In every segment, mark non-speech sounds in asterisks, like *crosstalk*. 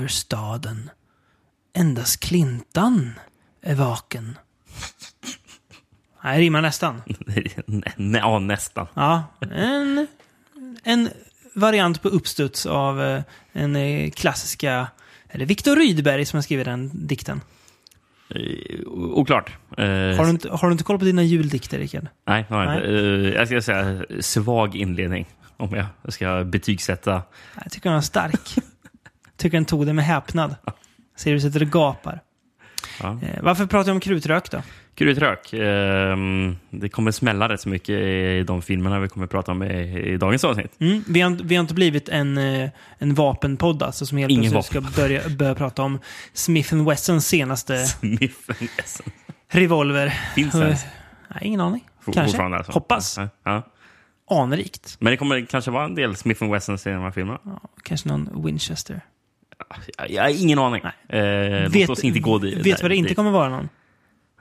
Över staden. Endast Klintan är vaken. Nej, rimmar nästan. Nej, *laughs* ja, nästan. Ja, en, en variant på uppstuds av eh, en eh, klassiska... Är det Viktor Rydberg som har skrivit den dikten? Eh, Oklart. Eh, Har du inte, har du inte koll på dina juldikter, Rickard? Nej, det har jag inte. Eh, jag ska säga svag inledning. Om jag ska betygsätta. Jag tycker den var stark. Tycker den tog det med häpnad. Ser du sitter och gapar. Ja. Eh, varför pratar jag om krutrök då? Krutrök. Eh, det kommer smälla rätt så mycket i de filmerna vi kommer prata om i, i dagens avsnitt. Mm, vi, har, vi har inte blivit en, eh, en vapenpodd alltså, som helt Ingen plötsligt ska börja, börja prata om Smith Wessons senaste *laughs* Smiffen. Yes. revolver. Finns det ens? *laughs* Nej, ingen aning. For- Kanske. alltså? Hoppas. Ja, ja. Anrikt. Men det kommer kanske vara en del Smith Wessons i de här filmerna. Ja, kanske någon Winchester. Jag, har ingen aning. Eh, låt oss inte gå dit. vet du vad det inte kommer vara någon?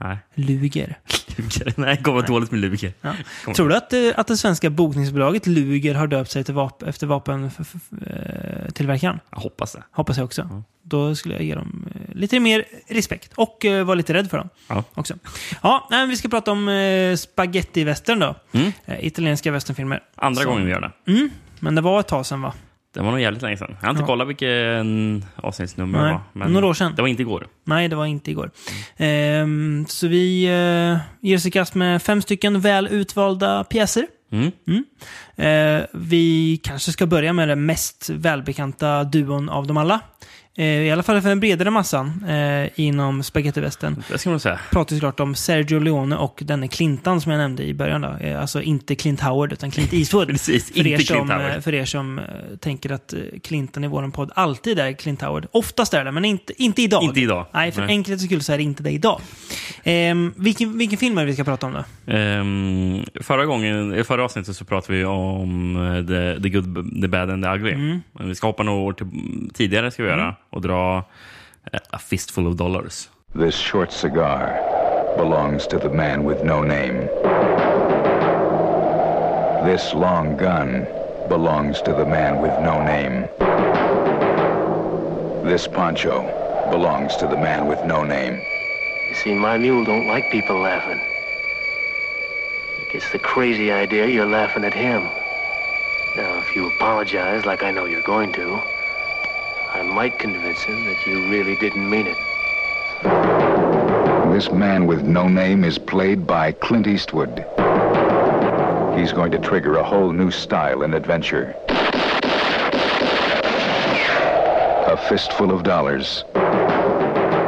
Nej. Luger. Luger. Nej, det kommer vara dåligt med Luger. Ja. Tror du att, eh, att det svenska bokningsbolaget Luger har döpt sig vap efter vapentillverkaren? Jag hoppas det. Hoppas jag också. Då skulle jag ge dem eh, lite mer respekt och eh, vara lite rädd för dem Ja. också. Ja, nej, vi ska prata om eh, spaghetti-western då. Mm. Eh, italienska westernfilmer. Andra Så- gången vi gör det. Mm, men det var ett tag sedan va? Det var nog jävligt länge sedan. Jag har inte Ja. kollat vilken avsnittsnummer det var. några år sedan. Det var inte igår. Nej, det var inte igår. Ehm, så vi eh, ger oss i kast med fem stycken väl utvalda pjäser. Mm. Eh, vi kanske ska börja med den mest välbekanta duon av dem alla. Eh, I alla fall för den bredare massan eh, inom spagettivästen. Det ska man säga. Pratar vi såklart om Sergio Leone och denne Clintan som jag nämnde i början. Då. Eh, alltså inte Clint Howard, utan Clint Eastwood. *laughs* Precis, För er, inte som, Clint Howard. eh, för er som tänker att Clinton i vår podd alltid är Clint Howard. Oftast är det, men inte, inte idag. Inte idag. Nej, för Nej. enkelhetens skull så är det inte det idag. Ehm, vilken, vilken film är det vi ska prata om då? Ehm, förra gången, i förra avsnittet så pratade vi om the, the Good, The Bad and the Ugly. Mm. Vi ska hoppa några år till, tidigare ska vi göra och dra eh, A Fistful of Dollars. This short cigar belongs to the man with no name. This long gun belongs to the man with no name. This poncho belongs to the man with no name. You see, my mule don't like people laughing. He gets the crazy idea you're laughing at him. Now, if you apologize like I know you're going to, I might convince him that you really didn't mean it. This man with no name is played by Clint Eastwood. He's going to trigger a whole new style in adventure. A Fistful of Dollars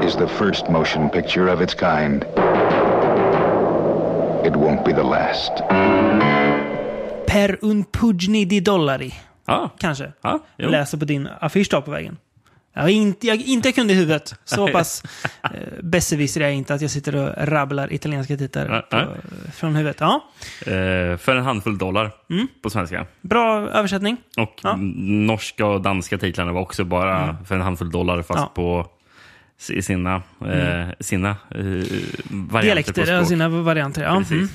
is the first motion picture of its kind. It won't be the last. Per un pugni di dollari. Ja, Kanske. jo. Läser på din affisch då på vägen. Jag, inte, jag inte jag kunde i huvudet. Så pass eh, besserwisser är jag inte att jag sitter och rabblar italienska titlar på, från huvudet. Ja, Eh, för en handfull dollar på svenska. bra översättning. Och Mm. Ja. norska och danska titlarna var också bara för en handfull dollar fast Ja. på sina, eh, sina eh, varianter Dialekter, och sina varianter. Ja. Precis. Mm.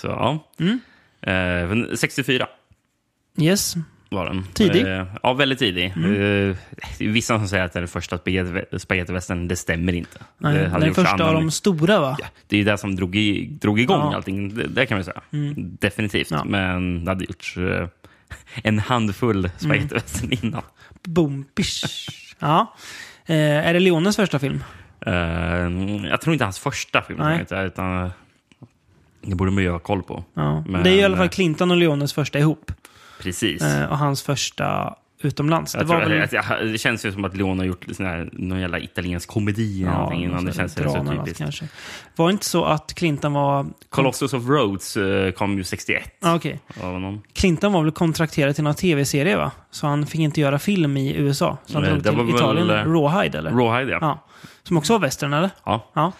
Så ja. Eh, men 64 Yes. var den. Tidig. Mm. Eh, ja, väldigt tidig. Eh, det är vissa som säger att det är den första spagetti- spagettivästern. Det stämmer inte. Nej, det hade den första av annan- de stora va? Ja, det är ju det som drog, i, drog igång Ja. Mm. allting. Det, det kan vi säga. Definitivt. Ja. Men det hade gjorts eh, en handfull spagettivästern Mm. innan. Boom, bish. Ja. Eh, är det Leones första film? Eh, jag tror inte hans första film. Nej. Utan, det borde man ju ha koll på. Ja. Men, det är i alla fall eh, Clinton och Leones första ihop. Precis. Eh, och hans första utomlands. Det väl... jag- det känns ju som att Leon har gjort sån här, någon jävla italiensk komedi någonting innan. Det känns så typiskt. kanske. Var det inte så att Clinton var... Colossus of Rhodes eh, kom ju 61. Ah, okej. Av någon. Clinton var väl kontrakterad till någon tv-serie va? Så han fick inte göra film i USA. Så han drog till var väl, Italien. eh, Rawhide eller? Rawhide, ja. Ja. Som också var western eller? ja. Ja.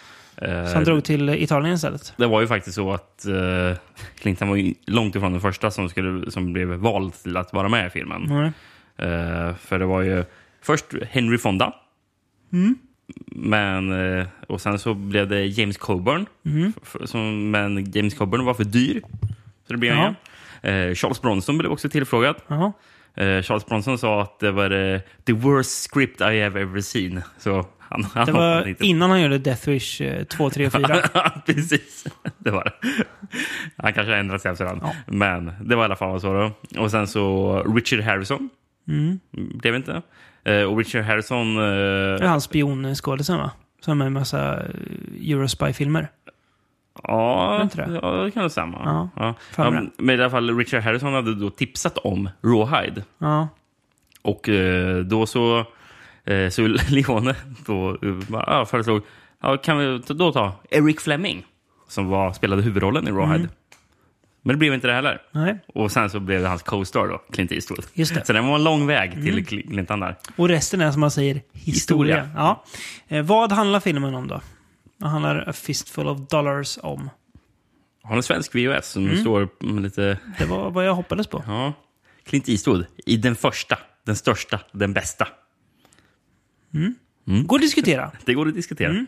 Eh, Så han drog till Italien istället. Det var ju faktiskt så att uh, Clinton var ju långt ifrån den första som, skulle, som blev vald till att vara med i filmen. Nej. Eh, för det var ju först Henry Fonda. Mm. Men, eh, och sen så blev det James Coburn. Mm. Som, men James Coburn var för dyr. Så det blev ingen. Eh, Charles Bronson blev också tillfrågad. Charles Bronson sa att det var the worst script I have ever seen. Så han, han Det var inte. innan han gjorde Death Wish eh, 2, 3 och 4. Precis, det var det. Han kanske har ändrat sig efterhand. Men det var i alla fall så. Då. Och sen så Richard Harrison. Mm. Blev inte. Eh, och Richard Harrison... Det är Eh, han spionskådisen va? Som är en massa eh, Eurospy-filmer. ja, det? ja, det kan det stämma. Ja, Ja. Ja, men i alla fall, Richard Harrison hade då tipsat om Rawhide. Ja. Och eh, då så, eh, så Leone *laughs* då, eh, bara, ja, föreslog, ja, kan vi då ta Eric Fleming, som var, spelade huvudrollen i Rawhide. Mm. Men det blev inte det heller. Nej. Och sen så blev det hans co-star då, Clint Eastwood. Just det. Mm. Så det var en lång väg till Cl- Clintan där. Och resten är som man säger historia. Historia. Ja. Eh, vad handlar filmen om då? Vad handlar A Fistful of Dollars om? Har en svensk VHS som Mm. står med lite... Det var vad jag hoppades på. Ja, Clint Eastwood i den första, den största, den bästa. Går att diskutera. *laughs* Det går att diskutera. Mm.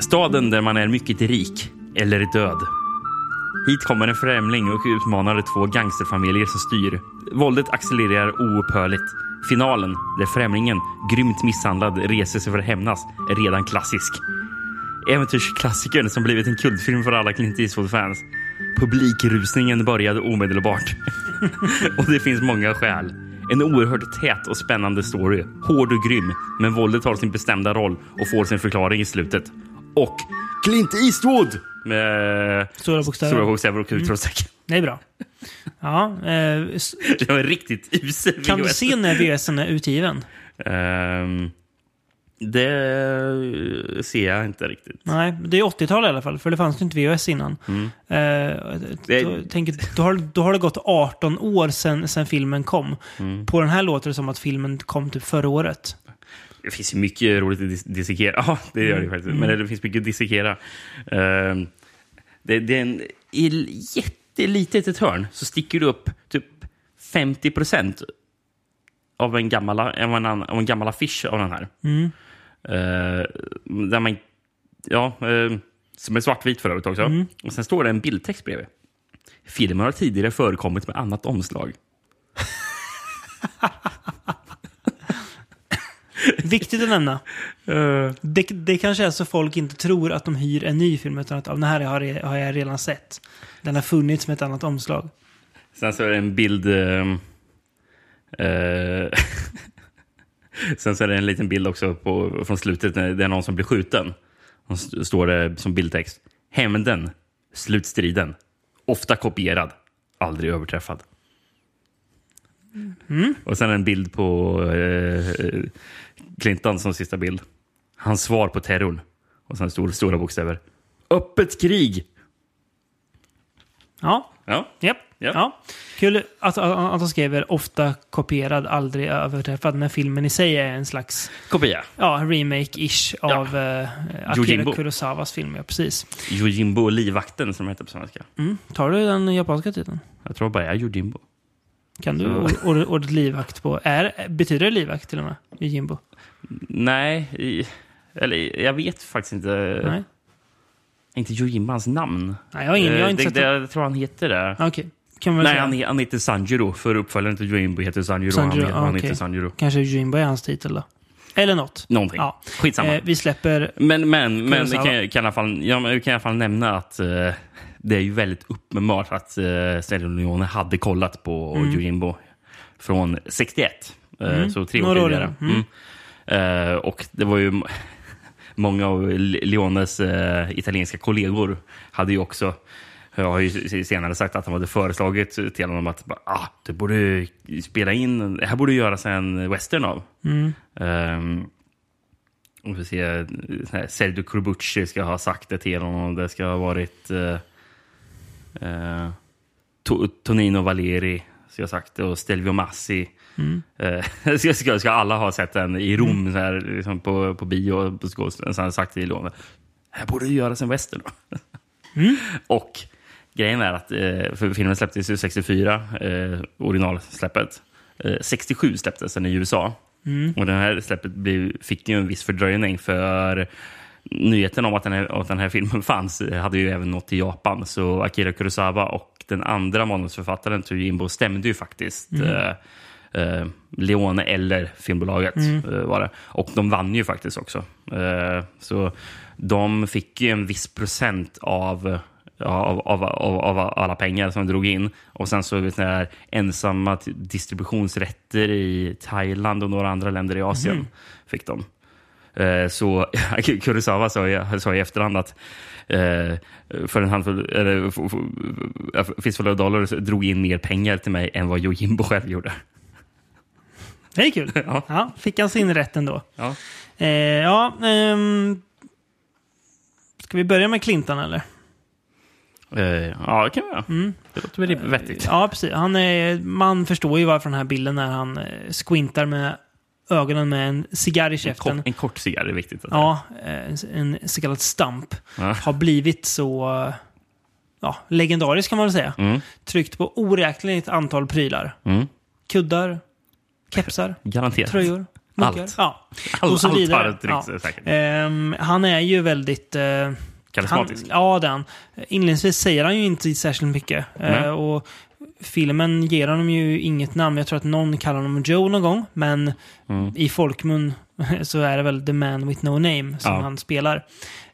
Staden där man är mycket rik eller död. Hit kommer en främling och utmanar de två gangsterfamiljer som styr. Våldet accelererar oupphörligt. Finalen, där främlingen, grymt misshandlad, reser sig för att hämnas, är redan klassisk. Äventyrsklassikern som blivit en kultfilm för alla Clint Eastwood-fans. Publikrusningen började omedelbart. *laughs* och det finns många skäl. En oerhört tät och spännande story. Hård och grym, men våldet har sin bestämda roll och får sin förklaring i slutet. Och Clint Eastwood! Med Stora bokstäver. stora bokstäver och utropstecken. Det är bra. Ja, eh, *laughs* Det var riktigt usel kan du se när VHSen är utgiven? Ehm, det ser jag inte riktigt. Nej, det är 80-tal i alla fall, för det fanns ju inte VHS innan. Mm. Eh, då, tänker, då, har, då har det gått 18 år sedan, sedan filmen kom. Mm. På den här låter det som att filmen kom typ förra året. Det finns ju mycket roligt att dis- dissekera. *laughs* Ja, det gör det faktiskt. Men det finns mycket att dissekera. Ehm, det, det är en, I jättelitet hörn så sticker det upp typ 50 procent av en gammal, av en, av en gammal affisch av den här. Eh, där man, ja, eh, som är svartvit för övrigt också. Och sen står det en bildtext bredvid. Filmen har tidigare förekommit med annat omslag. *laughs* Viktigt att nämna. Det, det kanske är så folk inte tror att de hyr en ny film, utan att "Ja, den här har, jag- har jag redan sett. Den har funnits med ett annat omslag. Sen så är det en bild... eh, *laughs* sen så är det en liten bild också på, från slutet när det är någon som blir skjuten. Och står det som bildtext. Hämnden, slutstriden. Ofta kopierad, aldrig överträffad. Och sen en bild på eh, Clinton som sista bild. Hans svar på terrorn. Och sen stor, stora bokstäver. Öppet krig! Ja, Ja, Japp. Ja. Ja. Kul att, att, de skriver ofta kopierad, aldrig överträffad, när filmen i sig är en slags kopia. ja, remake-ish Ja. av eh, Akira Yojimbo. Kurosawas film. Ja, precis. Yojimbo och livvakten som heter på svenska. Mm. Tar du den japanska titeln? Jag tror bara jag är Yojimbo. Kan du Så- or- ordet livvakt på... Är, betyder det livvakt till och med? Yojimbo? Nej, i, eller jag vet faktiskt inte. Nej. Inte hans namn. Nej, jag har ingen... Jag har Eh, inte det, sett det. Jag tror han heter det. Okej. Kan man Nej, säga. han, he- han heter Sanjiro. För uppföljaren till Yojimbo heter Sanjiro. Sanjiro, han, ah, han okej. heter Sanjiro. Kanske Yojimbo är hans titel då. Eller något. Någonting. Ja. Skitsamma. Eh, vi släpper... Men, men, men vi kan, kan, i alla fall, ja, kan i alla fall nämna att eh, det är ju väldigt uppenbart att Sergio Leone hade kollat på Yojimbo från 61. eh, Mm. Så tre år tidigare. innan. Mm. Eh, och det var ju *laughs* många av Le- Leones eh, italienska kollegor hade ju också jag har ju senare sagt att de hade föreslagit till honom att ah, du borde spela in, det här borde göras en western av. Mm. Um, och vi ser, här, Sergio Corbucci ska ha sagt det till honom. Det ska ha varit uh, uh, To- Tonino Valeri ska ha sagt det och Stelvio Massi. Mm. Uh, *laughs* ska, ska, ska alla ha sett den i Rom så här, liksom på, på bio på skådespelaren. Så han sagt till Låne. Här borde det göras en western. då." *laughs* Och grejen är att eh, för filmen släpptes ju 64, eh, originalsläppet. Eh, 67 släpptes den i USA. Och den här släppet blev, fick ju en viss fördröjning för nyheten om att den, här, att den här filmen *laughs* fanns eh, hade ju även nått till Japan. Så Akira Kurosawa och den andra manusförfattaren Tujimbo stämde ju faktiskt eh, eh, Leone eller filmbolaget. Eh, var det. Och de vann ju faktiskt också. Eh, så de fick ju en viss procent av av, av, av, alla pengar som de drog in. Och sen så vet ni, ensamma distributionsrätter i Thailand och några andra länder i Asien fick de. Eh, Så *laughs* Kurosawa sa i, sa i efterhand att eh, för en handfull, eller, f- f- fistfulla dollar drog in mer pengar till mig än vad Yojimbo *laughs* själv gjorde. Det är kul. *laughs* Ja. Ja, fick han sin rätt ändå. Ja. Eh, ja, ehm, ska vi börja med Clinton eller? Eh, ja, det kan vi göra. Det låter väl vettigt. Ja, precis. Han är, man förstår ju varför den här bilden när han eh, squintar med ögonen med en cigarr i En käften. kort, en kort cigarr är viktigt. Att Ja, eh, en så kallad stamp. Ja. Har blivit så eh, ja, legendarisk kan man väl säga. Mm. Tryckt på oräkneligt antal prylar. Mm. Kuddar, kepsar, Garanterat. tröjor, muggar. Allt. Ja. All, och så allt vidare. har ett Ja. säkert. Ehm, han är ju väldigt... Eh, Karismatisk. Han, ja, den. Inledningsvis säger han ju inte särskilt mycket. Eh, och filmen ger honom ju inget namn. Jag tror att någon kallar honom Joe någon gång. Men Mm. i folkmun *laughs* så är det väl The Man With No Name som Ja. han spelar.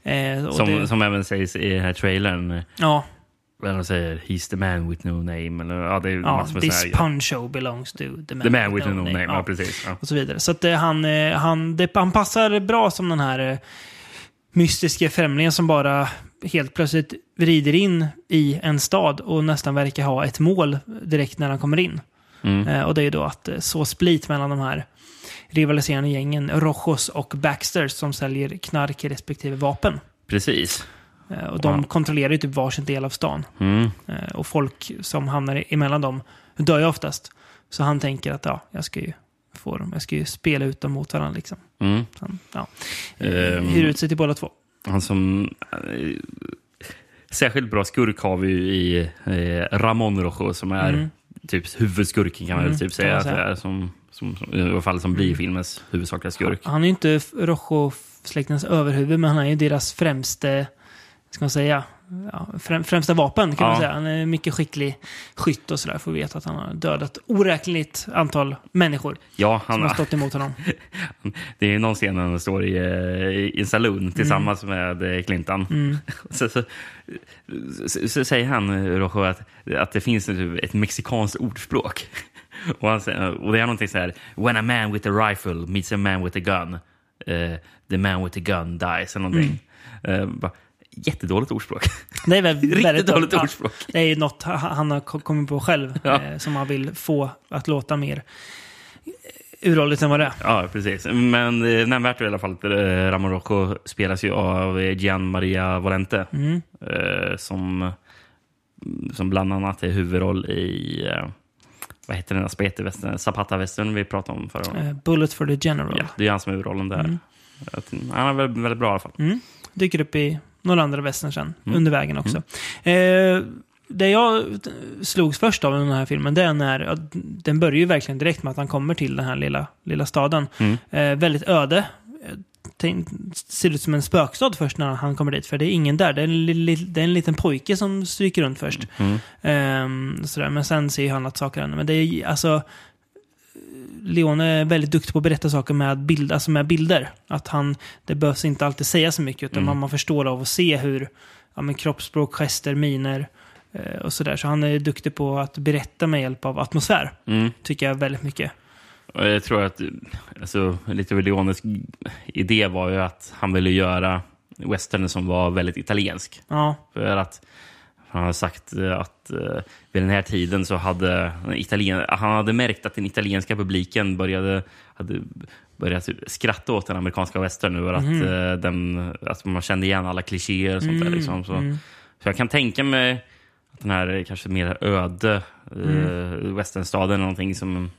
Eh, Som, det, som även sägs i den här trailern. ja, Vad de säger, he's the man with no name. Eller, ja, det är ja, massor med this här- punch show belongs to the man, The man with no name, ja, Ja. precis. Ja. och så vidare. Så att eh, han, eh, han, det, han passar bra som den här eh, mystiska främlingen som bara helt plötsligt rider in i en stad och nästan verkar ha ett mål direkt när han kommer in. Mm. Eh, och det är då att eh, så split mellan de här rivaliserande gängen Rojos och Baxters som säljer knark respektive vapen. Precis. Eh, och de Wow. kontrollerar ju typ varsin del av stan. Mm. Eh, och folk som hamnar emellan dem dör ju oftast. Så han tänker att ja, jag ska ju dem, jag ska ju spela ut dem mot varandra liksom. Mm. Han, ja. Ehm. Hyr ut sig till båda två. Han som... Eh, särskilt bra skurk har vi ju i eh, Ramon Rojo som är Mm. typ huvudskurken kan man Mm, väl typ säga. säga. är som, som, som, I alla fall som blir filmens huvudsakliga skurk. Han är ju inte Rojo-släktens överhuvud, men han är ju deras främste, ska man säga, ja, främ, främsta vapen kan Ja. man säga. Han är mycket skicklig skytt och sådär. Får veta att han har dödat oräkneligt antal människor Ja, som han, har stått emot honom. *laughs* det är någon scen när han står i, eh, i en saloon tillsammans med eh, Clinton. Mm. *laughs* Så, så, så, så säger han, eh, Rojo, att, att det finns ett, ett mexikanskt ordspråk. *laughs* Och, han, och det är någonting så här. When a man with a rifle meets a man with a gun, eh, the man with a gun dies. Eller någonting. Eh, bara, jättedåligt ordspråk. Det är väl Riktigt väldigt dåligt ja, ordspråk. Det är ju något ha- han har ko- kommit på själv Ja. eh, som han vill få att låta mer uråldrigt än vad det är. Ja, precis. Men eh, nämnvärt är i alla fall eh, Ramon Rojo spelas ju av eh, Gian Maria Valente. Mm. Eh, som, som bland annat är huvudroll i eh, vad heter den där spagettivästern? Zapata-västern vi pratade om förra gången. Eh, Bullet for the General. Ja, det är han som är huvudrollen där. Mm. Han är väldigt, väldigt bra i alla fall. Mm. Dyker upp i några andra västern sen, Mm. under vägen också. Eh, det jag slogs först av i den här filmen, det är när, ja, den börjar ju verkligen direkt med att han kommer till den här lilla, lilla staden. Mm. Eh, väldigt öde. Eh, Tänk, ser ut som en spökstad först när han kommer dit, för det är ingen där. Det är en, li, det är en liten pojke som stryker runt först. Mm. Ehm, sådär. Men sen ser han att saker händer. Men det är alltså... Leone är väldigt duktig på att berätta saker med, bild, alltså med bilder. Att han, det behövs inte alltid säga så mycket, utan Mm. man, förstår av att se hur ja, men kroppsspråk, gester, miner eh, och sådär. Så han är duktig på att berätta med hjälp av atmosfär, Mm. tycker jag väldigt mycket. Och jag tror att alltså, lite av Leones idé var ju att han ville göra western som var väldigt italiensk. Ja, För att han har sagt eh, att eh, vid den här tiden så hade italien, han hade märkt att den italienska publiken började hade börjat skratta åt den amerikanska western nu. Att, eh, den, att man kände igen alla klichéer och sånt där. Liksom. Så, mm. så jag kan tänka mig att den här kanske mer öde eh, westernstaden är någonting som...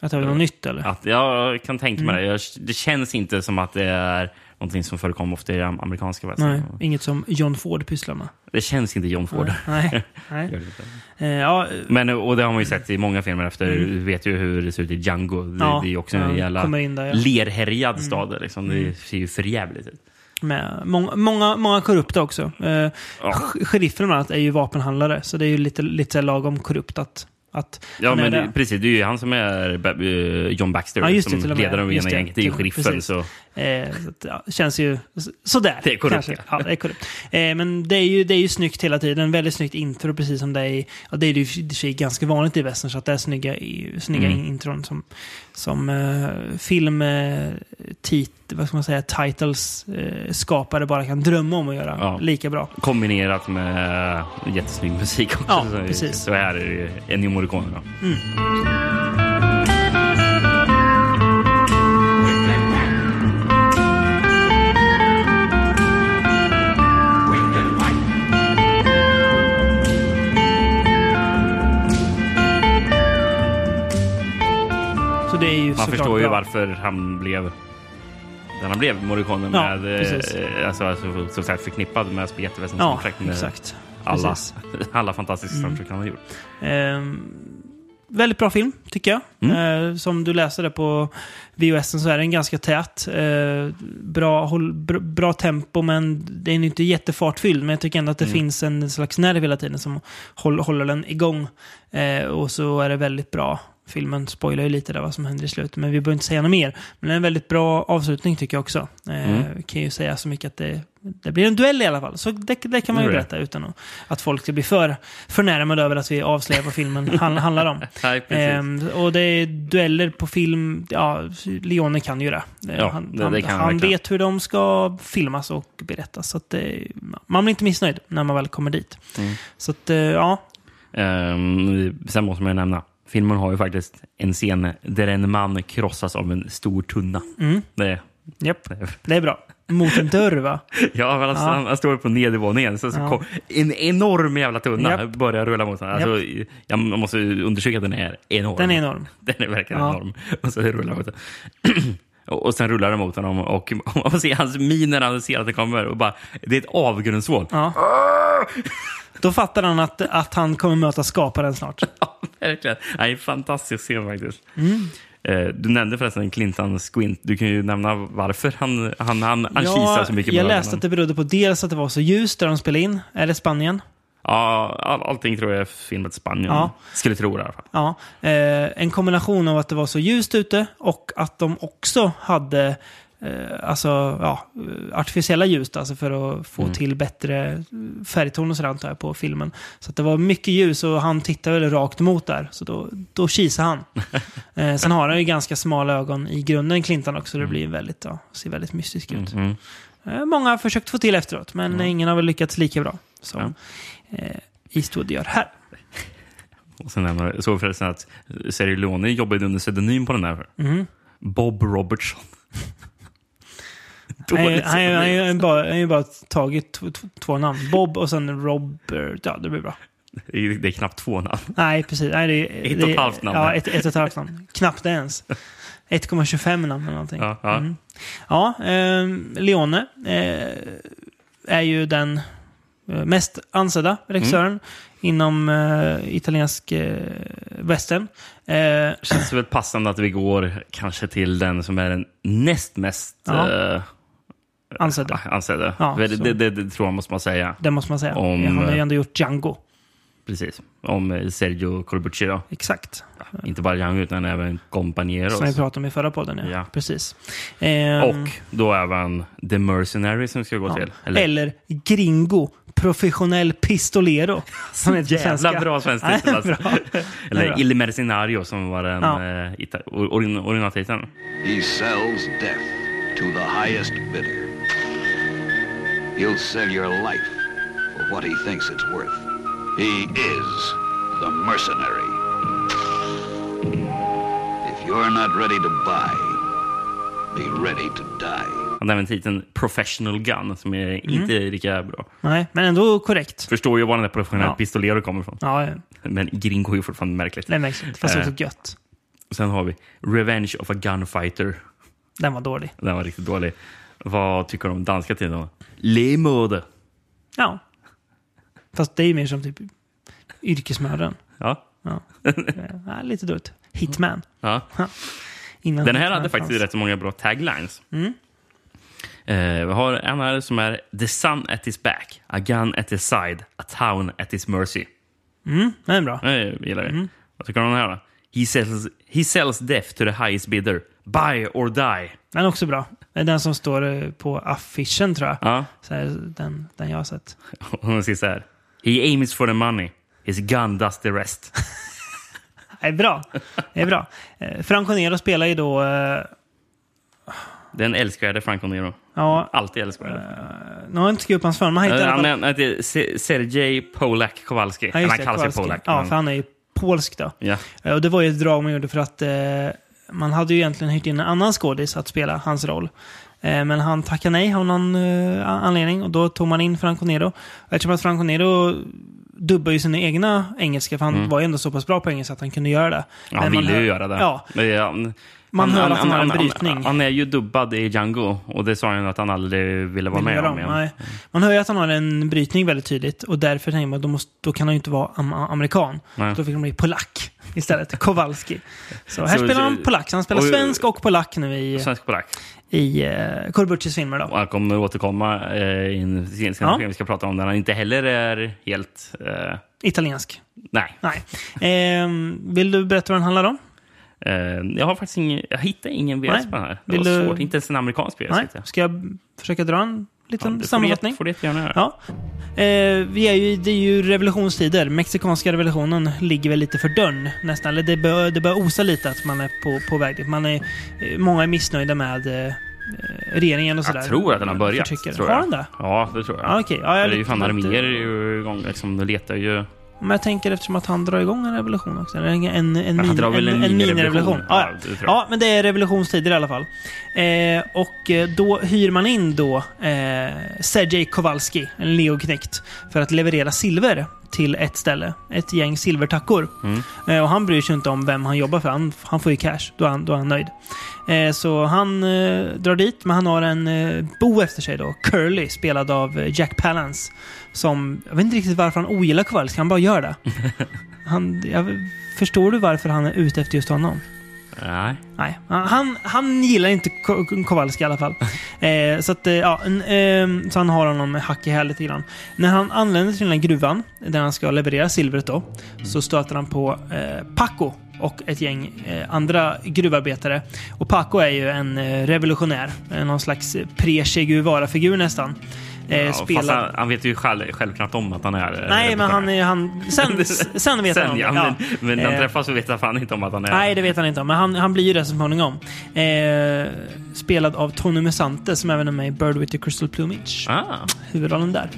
att det var något nytt eller? Att, jag kan tänka mig det. Jag, det känns inte som att det är någonting som förekommer ofta i am- amerikanska western. Nej, inget som John Ford pysslar med. Det känns inte John Ford. Nej, nej. *laughs* Inte. Eh, ja, Men, och det har man ju sett i många filmer efter. Du vet ju hur det ser ut i Django. Det, ja, det är också en ja, jävla där, ja. lerhärjad stad. Liksom. Det ser ju förjävligt ut. Med många, många, många korrupta också. Eh, Ja. sh- Sheriffen bland annat är ju vapenhandlare, så det är ju lite, lite lagom korrupt att, att Ja, men det. precis. Det är ju han som är eh, John Baxter, Ja, det, som ledaren av ena gänget. Det är ju sheriffen. Så, Eh, så att, ja, känns ju sådär. Det är korrupt, kanske. ja. Det är korrupt. Eh, men det är, ju, det är ju snyggt hela tiden. Väldigt snyggt intro, precis som det är. Ja, det är ju i och för sig ganska vanligt i västern, så att det är snygga, snygga Mm. intron som, som eh, film... Eh, tit, vad ska man säga? Titles eh, skapare bara kan drömma om att göra Ja. lika bra. kombinerat med jättesnygg musik också. Ja, så, precis. så här är det Ennio Morricone. Då. Så ju Man förstår ju bra. varför han blev den han blev, Morricone, Ja, med, eh, alltså, alltså, så sagt förknippad med Spaghettivästern Ja, soundtrack exakt. alla, Precis. *laughs* alla fantastiska Mm. soundtrack han har gjort. Ehm, väldigt bra film, tycker jag. Mm. Eh, som du läste det på VHS så är den ganska tät. Eh, bra, håll, bra, bra tempo, men det är inte jättefartfylld. Men jag tycker ändå att det Mm. finns en slags nerv hela tiden som håller, håller den igång. Eh, och så är det väldigt bra. Filmen spoilar ju lite där vad som händer i slutet, men vi behöver inte säga något mer. Men det är en väldigt bra avslutning tycker jag också. Eh, Mm. Kan ju säga så mycket att det, det blir en duell i alla fall. Så det, det kan man ju berätta utan att, att folk ska bli för förnärmade över att vi avslöjar vad filmen han, handlar om. *laughs* Nej. Ehm, och det är dueller på film, ja, Leone kan ju det. Eh, Ja, han det- det han han vet hur de ska filmas och berättas. Så att man blir inte missnöjd när man väl kommer dit. Mm. Så att, eh, ja. Ehm, sen måste man ju nämna, filmen har ju faktiskt en scen där en man krossas av en stor tunna. Mm, Det, japp, det är bra. Mot en dörr va? *laughs* ja, men alltså, Ja. Han, han står på nedervåningen, så, så Ja. kom en enorm jävla tunna Japp. börjar rulla mot honom. Alltså, jag måste undersöka att den är enorm. Den är enorm. Den är verkligen Ja. enorm. *laughs* Och så rullar mot *clears throat* och, och sen rullar den mot honom och, *laughs* man ser hans min när han ser att det kommer. Och bara, det är ett avgrundsvål. Ja. *laughs* Då fattar han att, att han kommer möta skaparen snart. *laughs* Ja, verkligen. Nej, fantastisk scen faktiskt. Mm. Eh, Du nämnde förresten Clinton Squint. Du kan ju nämna varför han, han, han, han kisar så mycket jag läste att det berodde på dels att det var så ljust där de spelade in, eller Spanien. Ja, all, allting tror jag är filmat i Spanien. Ja. Skulle tro det i alla fall. Ja, eh, en kombination av att det var så ljust ute och att de också hade eh, alltså, ja, artificiella ljus alltså för att få Mm. till bättre färgton och jag på filmen. Så det var mycket ljus och han tittade väl rakt emot där. Så då, då kisade han. *laughs* eh, sen har han ju ganska smala ögon i grunden, Clinton också. Det blir väldigt, ja, ser väldigt mystisk ut. Mm. Eh, många har försökt få till efteråt, men ingen har väl lyckats lika bra som eh, Eastwood gör här. Och sen nämner jag såg förresten att Sergio Leone jobbade under pseudonym på den där. Mhm. Bob Robertson. Han har ju- bara, tagit två namn. Bob och sen Robert. Ja, det blir bra. Det är- Det är knappt två namn. Nej, precis. Nej, det Ett och ett halvt namn. Ja, ett, ett och ett halvt namn. Knappt ens. 1,25 namn eller någonting. Ja, ja. Mm. Ja, ehm, Leone eh, är ju den eh, mest ansedda regissören Mm. inom eh, italiensk eh, western. Eh, Känns väl passande att vi går kanske till den som är den näst mest Ja. eh, ansedda. ansedda. Ja, det, det, det, det tror jag måste man säga. Det måste man säga. Om, Han har ju eh, ändå gjort Django. Precis. Om eh, Sergio Corbucci då. Exakt. Inte bara Young utan även Companeros. Som vi pratade om i förra podden. Ja. Ja. Precis. Ehm, Och då även The Mercenary som ska gå ja. till. Eller... Gringo. Professionell pistolero. *laughs* Som heter Jävla svenska. bra svensk titel. Alltså. *laughs* Eller bra. Il Mercenario som var den Ja. eh, ita- orin- originaltiteln. He sells death to the highest bidder. He'll sell your life for what he thinks it's worth. He is the mercenary. If you're not ready to buy, be ready to die. Han har även titeln Professional Gun som är Mm. inte lika bra. Nej, men ändå korrekt. Förstår ju var den där professionell Ja. pistolero kommer ifrån. Ja, Men Gringo är ju fortfarande märkligt. det märks inte. Fast Eh. också gött. Sen har vi Revenge of a Gunfighter. Den var dålig. Den var riktigt dålig. Vad tycker du om danska titeln? Le Mode. Ja. Fast det är ju mer som typ yrkesmördaren. Ja. Ja. *laughs* Ja, lite dåligt. Hitman. ja. Innan Den här Hitman hade faktiskt fanns. rätt så många bra taglines. Mm. Eh, vi har en här som är The sun at his back, a gun at his side, a town at his mercy. Mm, det är bra. Jag gillar det. Vad tycker du om den här då? He sells, he sells death to the highest bidder. Buy or die. Den är också bra. Det är den som står eh, på affischen tror jag. Ja. Så här, den, den jag har sett. *laughs* Hon säger så här. He aims for the money. His gun does the rest. Det är bra. Det är bra. Eh, Franco Nero spelar ju då... eh, Den älskvärde Franco Nero. Ja, Alltid älskvärd. nu har jag inte skrivit upp hans förnamn. Han heter alla Han heter Se- Sergej Polak Kowalski. Ja, han kallar sig Kowalski. Polak. Ja, men- för han är ju polsk då. ja. Eh, Och det var ju ett drag man gjorde för att eh, man hade ju egentligen hyrt in en annan skådis att spela hans roll. Eh, men han tackade nej av någon eh, anledning och då tog man in Franco Nero. Eftersom att Franco Nero dubbar ju sina egna engelska, för han var ju ändå så pass bra på engelska att han kunde göra det. Mm. Ja, han man ville ju göra det. Ja, ja, han- Man hör att han har en han- brytning. Han, är ju dubbad i Django och det sa han att han aldrig ville vara vill med om. Nej. Man hör ju att han har en brytning väldigt tydligt och därför tänker man då, måste, då kan han ju inte vara am amerikan. Nej. Då fick han bli polack istället. *laughs* Kowalski. Så här Så- spelar han polack. Så han spelar och- svensk och polack nu i, Svensk polack. I uh, Corbuccis filmer. Då. Och han kommer återkomma eh, i en sen Ja. film vi ska prata om där han inte heller är helt... Eh, Italiensk. nej. Nej. Ehm, vill du berätta vad den handlar om? Eh, jag har faktiskt ingen... Jag hittar ingen VS på den här. Det Vill var du- svårt. Inte ens en amerikansk VS. Nej. hittade. Ska jag försöka dra en liten Ja, det sammanfattning? du- får du jättegärna göra. Ja. Eh, vi är ju, det är ju revolutionstider. Mexikanska revolutionen ligger väl lite för dörren nästan. Eller det bör, det bör osa lite att man är på, på väg dit. Man är, eh, många är missnöjda med eh, regeringen och sådär. Jag tror att den har börjat. Förtryckare. Tror har jag. den det? Ja, det tror jag. Ja, okej. Ja, jag det är ju fan arméer igång. Liksom, de letar ju... Men jag tänker eftersom att han drar igång en revolution också. Eller en, en, en, han min, drar väl en en minirevolution? minirevolution. Ja, Ja, ja, men det är revolutionstider i alla fall. Eh, och eh, då hyr man in då eh, Sergej Kowalski, en leoknekt, för att leverera silver till ett ställe. Ett gäng silvertackor. Mm. Eh, och han bryr sig inte om vem han jobbar för. Han, han får ju cash. Då är han, då är han nöjd. Eh, så han eh, drar dit, men han har en bo efter sig då. Curly, spelad av Jack Palance. Som, jag vet inte riktigt varför han ogillar Kowalski, han bara gör det. *laughs* Han, jag, förstår du varför han är ute efter just honom? Nej. Nej, han, han gillar inte Ko- Kowalski i alla fall. *laughs* Eh, så, att, eh, ja, en, eh, så han har honom hack i häl lite grann. När han anländer till den här gruvan, där han ska leverera silvret då, så stöter han på eh, Paco och ett gäng eh, andra gruvarbetare. Och Paco är ju en eh, revolutionär, någon slags pre-Che Guevara-figur nästan. Eh, Ja, fast spelar... han, han vet ju själv, självklart om att han är... eh, Nej, men han är... Han, *laughs* sen, sen vet han om Sen, det. ja, Ja. men, men när de Eh, träffas så vet han fan inte om att han är... Nej, det vet han inte om. Men han, han blir ju det så småningom. Eh, spelad av Tony Musante som även är med i Bird with the Crystal Plumage. Ah, Huvudrollen där.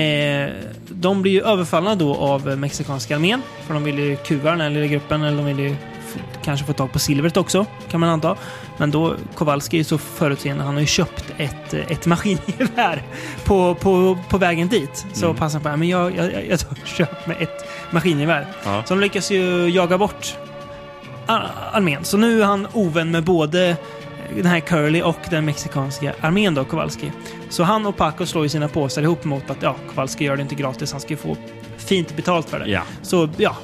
Eh, de blir ju överfallna då av mexikanska armén. För de vill ju kuva den här lilla gruppen. Eller de vill ju kanske få tag på silvret också, kan man anta. Men då, Kowalski är så förutseende. Han har ju köpt ett, ett maskingevär på, på, på vägen dit. Så Mm. passar han på, men jag, jag, jag, jag *laughs* köper mig ett maskingevär. ja. Så de lyckas ju jaga bort ar- armén. Så nu är han ovän med både den här Curly och den mexikanska armén då, Kowalski. Så han och Paco slår ju sina påsar ihop mot att ja, Kowalski gör det inte gratis, han ska ju få fint betalt för det. Ja. Så ja,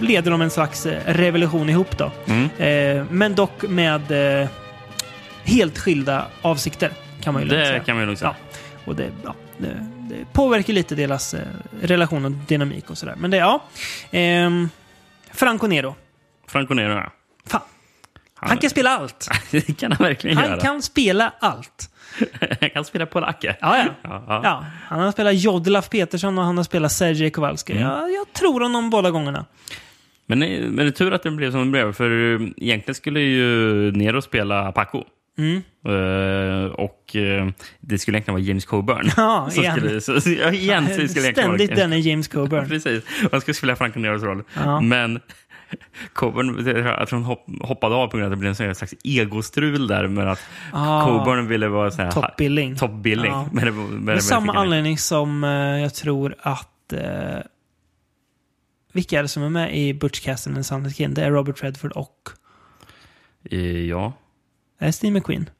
leder de en slags eh, revolution ihop då. Mm. Eh, men dock med eh, helt skilda avsikter, kan man ju lugnt Det kan man ju nog säga. Ja. Och det, ja, det, det påverkar lite deras eh, relation och dynamik och sådär. Men det, ja. Ehm, Franco Nero. Franco Nero, ja. Fan. Han kan spela allt. *laughs* det kan han verkligen Han göra. kan spela allt. *laughs* han kan spela polacker. Ja, ja. Ja, ja. ja. Han har spelat Jodlaf Petersson och han har spelat Sergej Kowalski. Mm. Ja, jag tror honom båda gångerna. Men, men det är tur att det blev som det blev, för eh, egentligen skulle ju Nero spela Paco. Mm. Eh, och eh, det skulle egentligen vara James Coburn. *laughs* Ja, igen. skulle, så, så, ja, igen så skulle egentligen vara Ständigt denne James Coburn. *laughs* Precis. Och han skulle spela Franco Neros roll. Ja. Men *laughs* Coburn, han hopp, hoppade av på grund av att det blev en slags egostrul där med att Ah. Coburn ville vara så här, Top billing. top billing. Ja. Men det, men Med samma anledning som eh, jag tror att... Eh, vilka är det som är med i Butch Cassidy and Sundance Kid? Det är Robert Redford och... Eh, Ja. Är det Steve McQueen?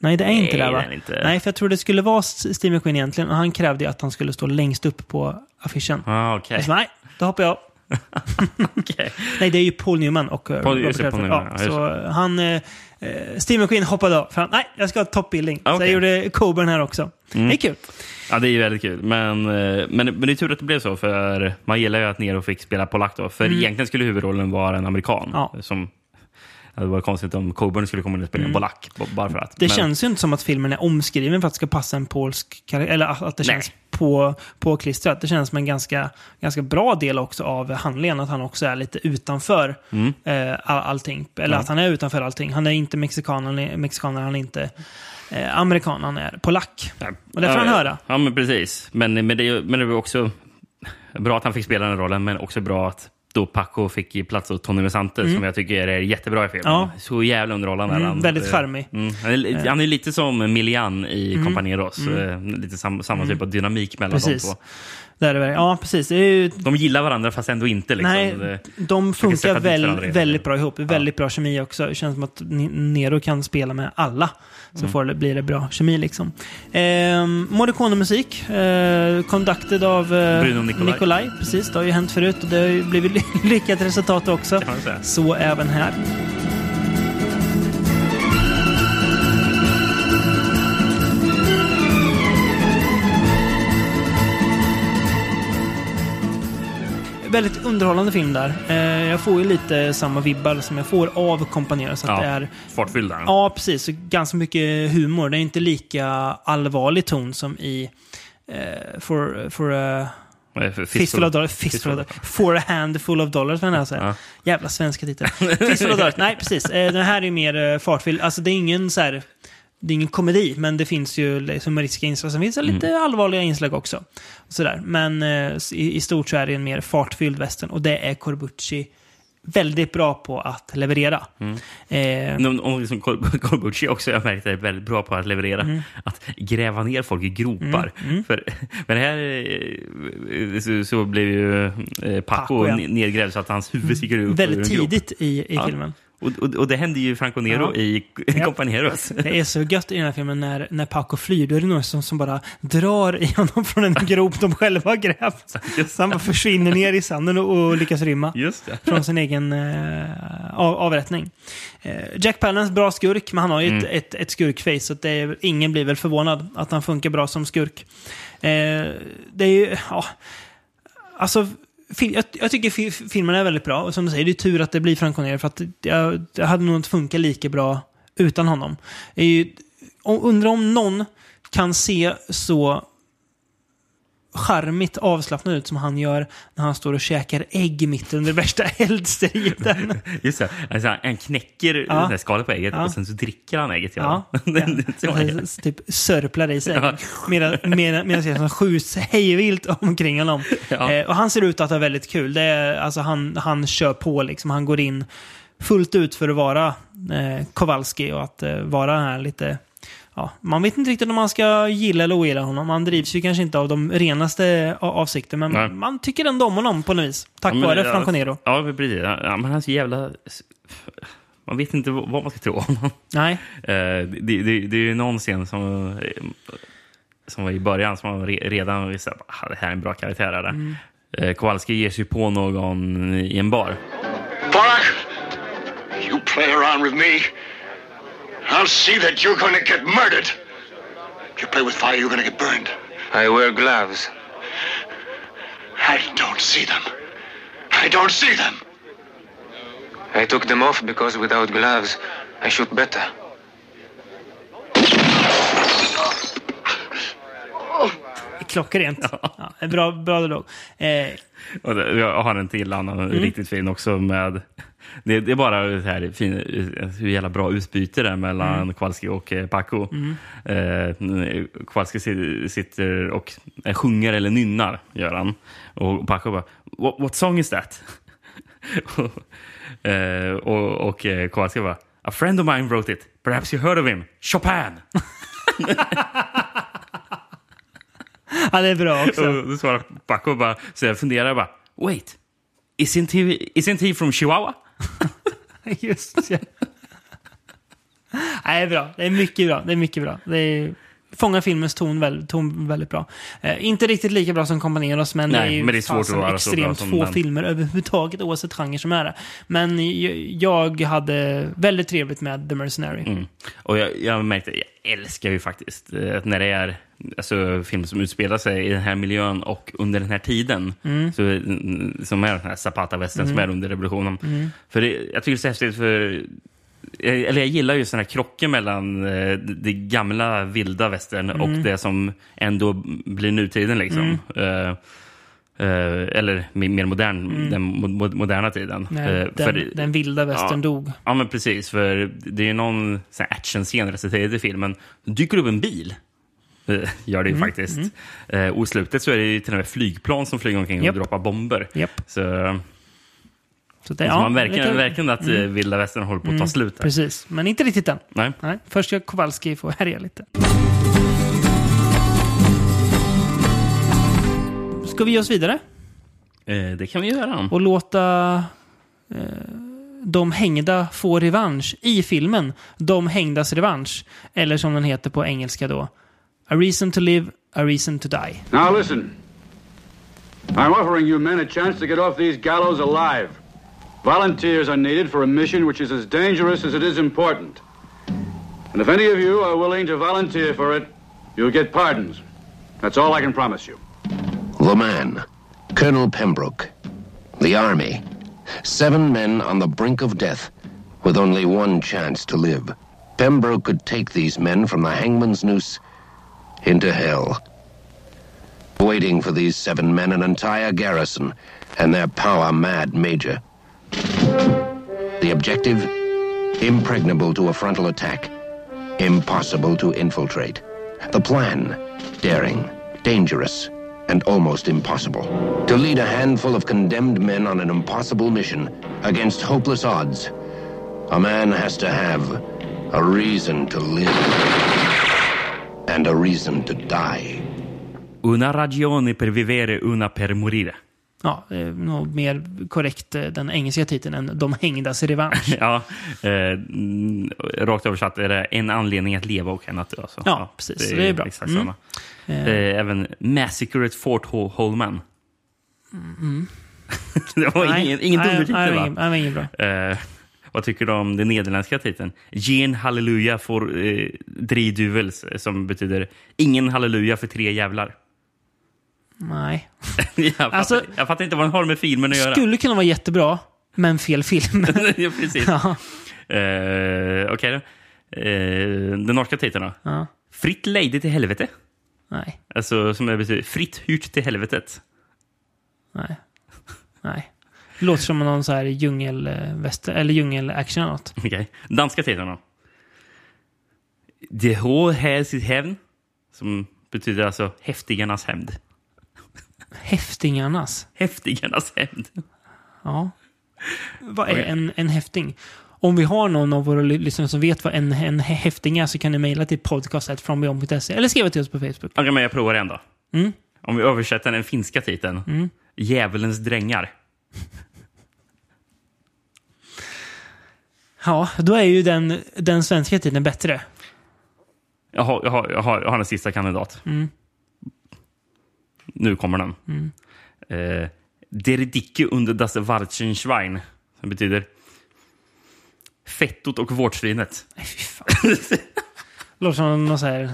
Nej, det är inte Nej, det va? är inte. Nej, för jag tror det skulle vara Steve McQueen egentligen. Och han krävde ju att han skulle stå längst upp på affischen. Ah, sa, nej, då hoppar jag. Okej. Nej, det är ju Paul Newman och eh, Paul- Robert Redford. Ja, ja, så han... Eh, Steve McQueen hoppade av. För han, nej, jag ska ha toppbildning. Så Okej. jag gjorde Coburn här också. Mm. Det är kul. Ja, det är ju väldigt kul. Men, eh, men, men det är tur att det blev så, för man gillar ju att Nero fick spela polack då. För egentligen skulle huvudrollen vara en amerikan. Mm. Ja. Som, det var konstigt om Coburn skulle komma in och spela en polack, bara för att. Det men, känns ju inte som att filmen är omskriven för att det ska passa en polsk karaktär. Eller att det Nej. känns på, påklistrat. Det känns som en ganska, ganska bra del också av handlingen. Att han också är lite utanför eh, all, allting. Eller Mm. Att han är utanför allting. Han är inte mexikan, han är, mexikan han är inte eh, amerikan, han är polack. Ja, Och det får han ja, höra. Ja, men precis. Men, men, det, är- men det var också bra att han fick spela den rollen, men också bra att då Paco fick plats åt Tony Vesante, som jag tycker är jättebra i filmen. Mm. Ja. Så jävla underhållande. Mm, han. väldigt Eh, charmig. Mm. Han, är, li- han är lite som Milian i Mm. Companeros. Eh, Lite sam, samma typ av dynamik mellan Precis. de två. Där är det, ja, precis. Det är ju, De gillar varandra fast ändå inte. Liksom. nej, Det- de funkar väl, väldigt bra ihop. Väldigt bra kemi också. Det känns som att Nero kan spela med alla. Så Mm. får det, blir det bra kemi liksom. Eh, Morricone-musik. Eh, conducted av eh, Bruno Nicolai. Precis, det har ju hänt förut och det har ju blivit ly- *laughs* lyckat resultat också. Så även här. Väldigt underhållande film där. Eh, jag får ju lite samma vibbar som jag får av Companero. Så att Ja, det är, Fartfyllda. ja, precis. Ganska mycket humor. Det är inte lika allvarlig ton som i eh, For, for för Fistful of dollars. Fistful of dollars. For a handful of dollars, vad säga. Ja. Jävla svenska titel. Fistful of dollars. *laughs* Nej, precis. Eh, Den här är mer eh, fartfylld. Alltså det är ingen så här... Det är ingen komedi, men det finns ju liksom humoristiska inslag. Sen finns det lite Mm. allvarliga inslag också. Sådär. Men eh, i, i stort så är det en mer fartfylld västern. Och det är Corbucci väldigt bra på att leverera. Mm. Eh, om liksom Cor- *laughs* Corbucci också, jag märkte, är väldigt bra på att leverera. Mm. Att gräva ner folk i gropar. För, men här eh, så, så blev ju eh, Paco, Paco, ja. ne- nedgrävd så att hans huvud sticker upp ur väldigt tidigt i, i Ja. Och, och, och det hände ju Franco Nero Ja. i *laughs* Ja. Companeros. *laughs* Det är så gött i den här filmen när, när Paco flyr. Då är det någon som, som bara drar i honom från en *laughs* grop de själva grävt. Så han bara försvinner ner i sanden och, och lyckas rymma från sin egen eh, av, avrättning. Eh, Jack Palance, bra skurk, men han har ju Mm. ett, ett, ett skurkface. Så det är, ingen blir väl förvånad att han funkar bra som skurk. Eh, det är ju, ja... Alltså, jag, jag tycker fi, filmen är väldigt bra. Och som du säger, det är tur att det blir Frank Nero, för att jag, det hade nog inte funkat lika bra utan honom. Jag undrar om någon kan se så charmigt avslappnad ut som han gör när han står och käkar ägg mitt under värsta *laughs* eldstriden. *laughs* Just det. Alltså, han knäcker Ja. skalet på ägget Ja. och sen så dricker han ägget. Ja, Ja. *laughs* ja. Typ sörplar i sig. Ja. Medan, medan, medan jag skjuts hejvilt omkring honom. Ja. Eh, och han ser ut att ha väldigt kul. Det är, alltså han, han kör på liksom. Han går in fullt ut för att vara eh, Kowalski och att eh, vara den här lite... Ja, man vet inte riktigt om man ska gilla eller ogilla honom. Han drivs ju kanske inte av de renaste avsikter, men Nej. man tycker ändå om honom på något vis. Tack Ja, men- vare ja, Franco Nero. Ja, precis. Ja, men han är så jävla... Man vet inte vad man ska tro om honom. Nej, Eh, det, det, det är ju någon scen som, som var i början som man re, redan visste att ah, det här är en bra karaktär. Mm. Eh, Kowalski ger sig på någon i en bar. Pollock, you play around with me, I'll see that you're gonna get murdered. If you play with fire, you're gonna get burned. I wear gloves. I don't see them. I don't see them. I took them off because without gloves, I shoot better. Klockrent. Ja, en bra, bra dialog. Eh, jag har en till annan Mm. riktigt fin också. med det, det är bara det här fin, hur jävla bra utbyte det är mellan Mm. Kowalski och eh, Paco. Eh, Kowalski si- sitter och eh, sjunger eller nynnar, gör han. Och Paco bara, what, what song is that? *laughs* eh, och, och eh, Kowalski bara, a friend of mine wrote it. Perhaps you heard of him. Chopin! *laughs* *laughs* ja, det är bra också. Och då svarar Paco bara, så jag funderar bara, wait, isn't he, isn't he from Chihuahua? *laughs* Just ja. Nej, det är bra. Det är mycket bra. Det är mycket bra. Det är fångar filmens ton, väl, ton väldigt bra. Eh, inte riktigt lika bra som Companeros, men Nej, det är ju men det är svårt att vara extremt få den. filmer överhuvudtaget, oavsett genre som är det. Men jag hade väldigt trevligt med The Mercenary. Mm. Och jag, jag märkte, jag älskar ju faktiskt eh, att när det är alltså, film som utspelar sig i den här miljön och under den här tiden, så, mm, som är den här Zapata-västern som är under revolutionen. För det, jag tycker det är så häftigt, för eller jag gillar ju sådana här krockar mellan eh, det gamla vilda västern och det som ändå blir nutiden. Liksom. Eh, eh, eller mer modern, den mo- mo- moderna tiden. När Eh, den, för- den vilda västern Ja. dog. Ja, men precis. För det är någon sån här actionscen resultatet i filmen. Då dyker upp en bil. Eh, Gör det ju Mm, faktiskt. Eh, och i slutet så är det ju till och med flygplan som flyger omkring Japp. och droppar bomber. Japp. Så, Så det, så ja, man verkar, det kan- verkligen att mm. vilda västern håller på att ta slut. Här. Precis, men inte riktigt än. Nej. Nej, först ska Kowalski få härja lite. Ska vi ge oss vidare Eh, det kan vi göra. och låta eh, de hängda få revansch i filmen. De hängdas revansch. Eller som den heter på engelska då. A reason to live, a reason to die. Now listen. I'm offering you men a chance to get off these gallows alive. Volunteers are needed for a mission which is as dangerous as it is important. And if any of you are willing to volunteer for it, you'll get pardons. That's all I can promise you. The man, Colonel Pembroke. The army. Seven men on the brink of death, with only one chance to live. Pembroke could take these men from the hangman's noose into hell. Waiting for these seven men an entire garrison and their power mad major. The objective? Impregnable to a frontal attack. Impossible to infiltrate. The plan? Daring, dangerous, and almost impossible. To lead a handful of condemned men on an impossible mission against hopeless odds, a man has to have a reason to live and a reason to die. Una ragione per vivere, una per morire. Ja, det är nog mer korrekt eh, den engelska titeln än De hängdas revansch. *laughs* Ja, eh, mm, rakt översatt är det en anledning att leva och en att dö. Så. Ja, precis. Det är bra. Exakt Mm. samma. Eh, även Massacre at Fort Ho- Holman. *laughs* det var ingen, ingen nej, undertitel, nej, va? ingen- nej, ingen bra. Eh, vad tycker du om den nederländska titeln? Gen halleluja för eh, drie duvels, som betyder ingen halleluja för tre jävlar. Nej. *laughs* jag, fattar, Alltså- jag fattar inte vad den har med filmen att göra. Skulle kunna vara jättebra, men fel film. *laughs* ja, precis. ja. Eh, Okej då. Eh, den norska titeln då? ja. Fritt lejde till helvete. Nej. Alltså som det betyder fritt hyrt till helvetet. Nej. Nej. Låter som någon så här djungelväster eller djungelaction eller något. Okej. Danska titeln då? Det har här sitt hävn. Som betyder alltså häftigarnas hämnd. Häftingarnas. Häftigarnas hämnd. Ja. Vad är en, en häfting? Om vi har någon av våra ly- lyssnare som vet vad en, en häfting är så kan ni mejla till podcast.frombion.se eller skriva till oss på Facebook. Okej, men jag provar igen då. Mm. Om vi översätter den finska titeln. Djävulens drängar. Ja, då är ju den, den svenska titeln bättre. Jag har, jag har, jag har, jag har en sista kandidat. Nu kommer den. Eh, Der Dicke under das Warzenschwein. Som betyder Fettot och vårtsvinet. Nej, fy fan. Låter som någon så här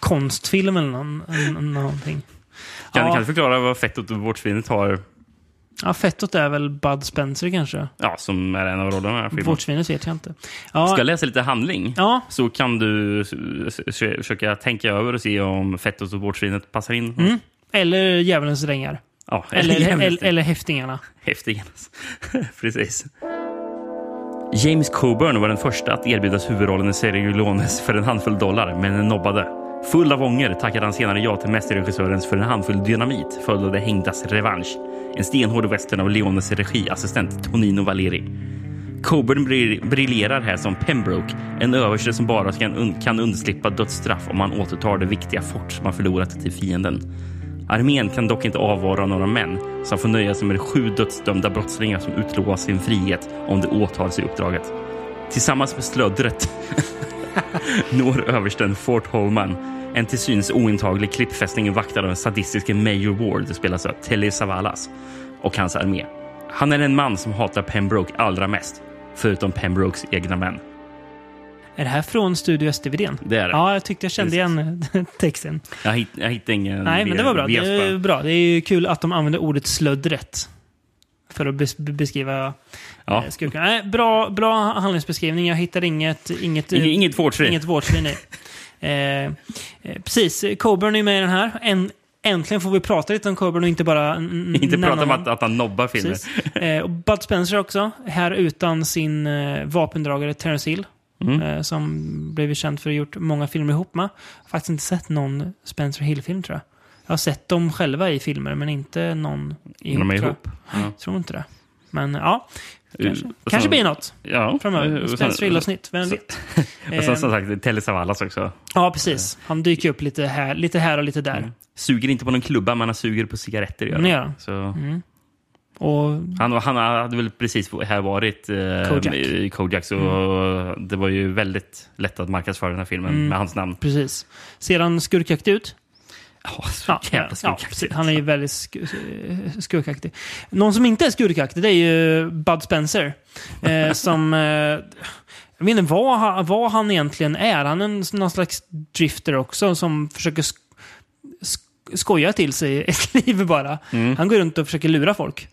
konstfilm eller någon, någonting. Kan, ja, kan du förklara vad Fettot och vårtsvinet har? ja, fettot är väl Bud Spencer kanske. Ja, som är en av rollerna i den här filmen. Vårtsvinet vet jag inte. Ja, Ska jag läsa lite handling? Ja. Så kan du försöka tänka över och se om Fettot och vårtsvinet passar in. Mm. Eller Djävulens drängar. Ja, Eller, jävligt. eller, eller Häftingarna. Häftiganes. *laughs* Precis. James Coburn var den första att erbjudas huvudrollen i Sergio Leones för en handfull dollar, men nobbade. Full av ånger tackade han senare ja till mästerregissörens för en handfull dynamit följd av Det hängdas revansch. En stenhård western av Leones regiassistent Tonino Valeri. Coburn bri- briljerar här som Pembroke, en överste som bara kan, un- kan undslippa dödsstraff om man återtar det viktiga fort som man förlorat till fienden. Armén kan dock inte avvara några män som får nöja sig med sju dödsdömda brottslingar som utlovas sin frihet om de åtar sig uppdraget. Tillsammans med slöddret *laughs* når översten Fort Holman. En till synes ointaglig klippfästning vaktad av den sadistiske Major Ward, spelas av Telly Savalas, och hans armé. Han är en man som hatar Pembroke allra mest, förutom Pembrokes egna män. Är det här från Studio SD-VDn? Det är det. Ja, jag tyckte jag kände igen *laughs* texten. Jag, hitt, jag hittade ingen... Nej, men det var bra. Det är bra. Det är kul att de använder ordet slöddret. För att bes beskriva Ja. ja. skurkarna. Nej, bra, bra handlingsbeskrivning. Jag hittar inget... Inget, Inget- inget vårdsvin. Inget vårdsvin i. *laughs* eh, eh, precis. Coburn är med i den här. En, äntligen får vi prata lite om Coburn och inte bara Inte prata om att, att han nobbar filmer. Eh, och Bud Spencer också. Här utan sin eh, vapendragare Terence Hill. Mm. Eh, som blev ju känd för att ha gjort många filmer ihop med. Jag har faktiskt inte sett någon Spencer Hill-film tror jag. Jag har sett dem själva i filmer, men inte någon ihop. De är tror ihop. Jag. Ja. tror inte det. Men ja, kanske, och kanske så- blir något Ja. framöver. Sen- Spencer Hill-avsnitt, vem så- vet? *laughs* Och sen Eh, som sagt, Telly Savalas också. ja, precis. Han dyker upp lite här, lite här och lite där. Suger inte på någon klubba, men han suger på cigaretter. Gör Det gör han. Och han, han hade väl precis här varit eh, Kojak. i Kojak, så det var ju väldigt lätt att marknadsföra den här filmen Mm. med hans namn. precis. Ser han skurkaktig ut? Ja, så Ja, ja, han är ju väldigt sk skurkaktig. Någon som inte är skurkaktig, det är ju Bud Spencer. Eh, *laughs* som... Eh, jag vet inte vad, han- vad han egentligen är. Han är en, någon slags drifter också som försöker sk sk skoja till sig ett *laughs* liv bara. Mm. Han går runt och försöker lura folk.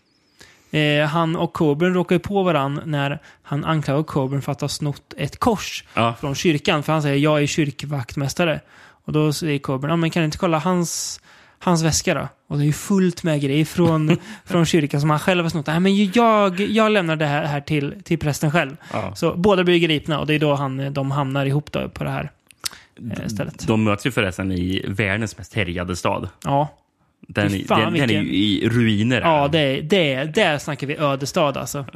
Eh, han och Coburn råkar ju på varandra när han anklagar Coburn för att ha snott ett kors Ja. från kyrkan. För han säger jag är kyrkvaktmästare. Och då säger Coburn, ja men kan du inte kolla hans, hans väska då? Och det är ju fullt med grejer från, *laughs* från kyrkan som han själv har snott. Nej men jag, jag lämnar det här, här till, till prästen själv. Ja. Så båda blir gripna och det är då han, de hamnar ihop då på det här eh, stället. De möts ju förresten i världens mest härjade stad. Ja, Den, Fy fan, den, den är ju vilken- i ruiner. ja det, det, där snackar vi ödestad alltså.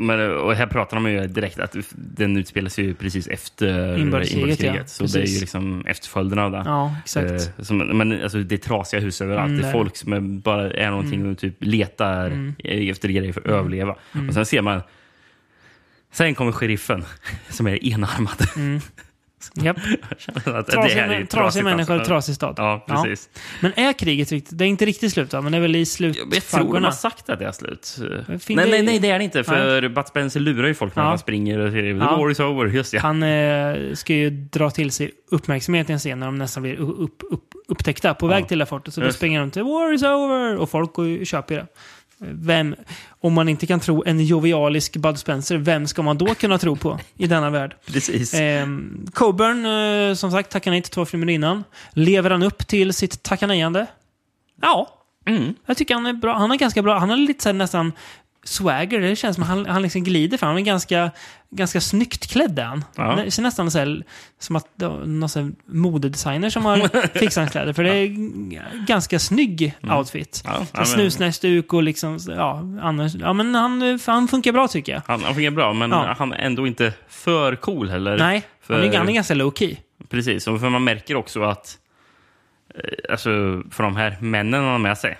Men, och här pratar de ju direkt att den utspelar sig ju precis efter Inbördeskriget, ja. Så det är ju Precis. liksom efterföljderna av det. Ja, exakt. Eh, som, men alltså, det är trasiga hus överallt. Mm, det är är folk som bara är någonting och typ letar Mm. efter grejer för att överleva. Och sen ser man... Sen kommer sheriffen *laughs* som är enarmad. *laughs* Det Trasiga, trasigt, människor, alltså. trasig stad. Ja, precis. Men är kriget riktigt? Det är inte riktigt slut va? Men det är väl i Jag tror de slutfaggorna? har sagt att det är slut. Nej, det- nej, nej, det är det inte. För Bud Spencer lurar ju folk när Ja. han springer och säger the Ja. war is over. Just ja. Han eh, ska ju dra till sig uppmärksamhet i en scen när de nästan blir upp, upp, upptäckta på väg till det fortet. Så då springer de till War is over! Och folk går ju, köper det. Vem, om man inte kan tro en jovialisk Bud Spencer, vem ska man då kunna tro på i denna värld? *laughs* Precis. Eh, Coburn, eh, som sagt, tackar nej till två filmer innan. Lever han upp till sitt tackanejande? Ja, Mm. jag tycker han är bra. Han är ganska bra. Han har lite så här, nästan swagger. Det känns som att han, han liksom glider fram. Han är ganska, ganska snyggt klädd han. Ja. Det ser nästan så här, som att någon så här modedesigner som har *laughs* fixat hans kläder. För det är ganska snygg outfit. Mm. Ja, Ja, Snusnäsduk och liksom, ja, annars. Ja, men han, han funkar bra tycker jag. Han, han fungerar bra, men Ja. han är ändå inte för cool heller. Nej, för, han är, han är ganska low key. Precis, och för man märker också att eh, alltså, för de här männen han har med sig,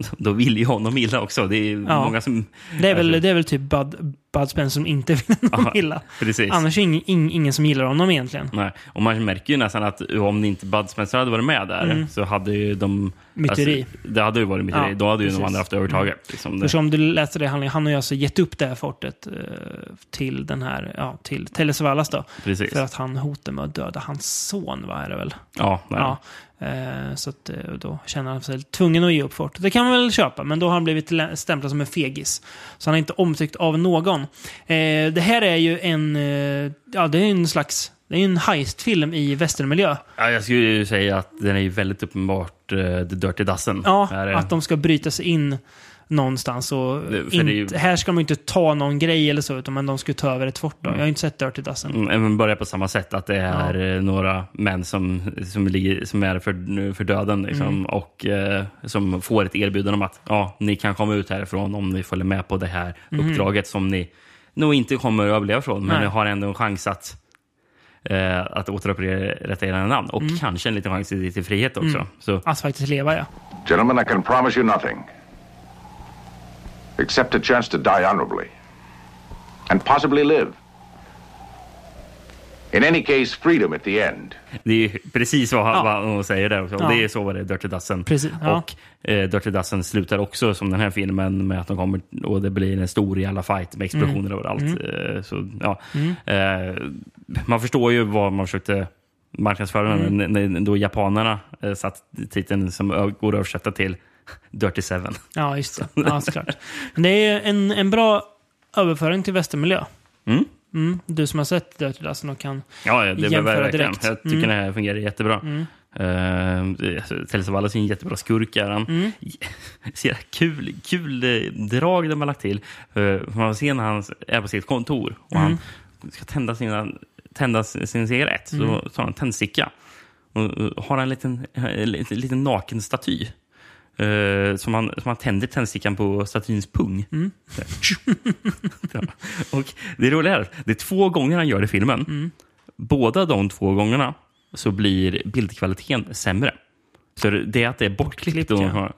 *laughs* då vill ju honom illa också. Det är Mm. Ja. många som... Det är väl, alltså, det är väl typ Bud, Bud Spencer som inte vill honom Ja, illa. Precis. Annars är ing, ing, ingen som gillar honom egentligen. Nej. Och man märker ju nästan att om inte Bud Spencer hade varit med där så hade ju de... Mm. Myteri. Alltså, det hade ju varit myteri. Ja, Då hade ju precis. de andra haft övertaget. Liksom För det. som du läste det, han, han har ju alltså gett upp det här fortet eh, till den här, ja, till Telesvalas då. Precis. För att han hotar med att döda hans son, vad är det väl? Ja, nej. Ja. Eh, så att, eh, då känner han sig tvungen att ge upp fortet. Det kan man väl köpa, men då har han blivit stämplad som en fegis. Så han är inte omtyckt av någon. Eh, det här är ju en, eh, ja det är en slags, det är en heistfilm i västernmiljö. Ja, jag skulle ju säga att den är ju väldigt uppenbart The Dirty Dozen. Ja, att de ska bryta sig in någonstans. Och Det- inte, ju- Här ska ju inte ta någon grej eller så, utan men de ska ta över ett fort. Då. Mm. Jag har inte sett Dirty Dozen. Mm, Även börjar på samma sätt, att det är eh, några män som, som, ligger, som är för, för döden liksom, Mm. och eh, som får ett erbjudande om att ja, ni kan komma ut härifrån om ni följer med på det här uppdraget som ni nog inte kommer att överleva från, men Mm. Ni har ändå en chans att eh, att återupprätta era namn och Mm. kanske en liten chans till, till frihet också. Så, Att faktiskt leva, ja. Gentlemen, I can promise you nothing. Except a chance to die honorably. And possibly live. In any case, freedom at the end. Det är precis vad, Ja. vad hon säger där också. Ja. Det är så var det i Dirty Dozen. Precis, ja. Och eh, Dirty Dozen slutar också som den här filmen med att de kommer och det blir en stor jävla fight med explosioner Mm. överallt. Eh, så, ja. eh, man förstår ju vad man försökte marknadsföra Mm. när, när då japanerna eh, satt titeln som går att översätta till Dirty Seven. Ja, just det. *laughs* Ja, såklart. Men det är en, en bra överföring till västermiljö. Mm. Mm. Du som har sett Dirty Dozen och kan... Ja, ja, det Jämföra verkligen. direkt. Jag tycker Mm. det här fungerar jättebra. Mm. Uh, Telly Savalas är en jättebra skurk. Mm. *laughs* Jävla kul, kul eh, drag de har lagt till. Uh, man ser när han är på sitt kontor och Mm. han ska tända, sina, tända sin cigarett. Mm. Så tar han en tändsticka och, har en liten, en liten, liten naken staty. Uh, som, han, som han tänder tändstickan på statyns pung. Mm. *laughs* Och det roliga är att det är två gånger han gör det i filmen. Mm. Båda de två gångerna så blir bildkvaliteten sämre. Så det är att det är bortklippt. Ja.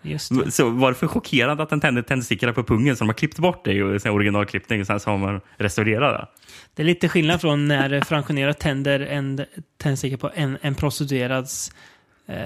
Så varför chockerande att den tände tändstickorna på pungen så de har klippt bort det i originalklippning och sen så har man restaurerat det. Det är lite skillnad från när Frank tänder en tändsticka på en, en prostituerads eh,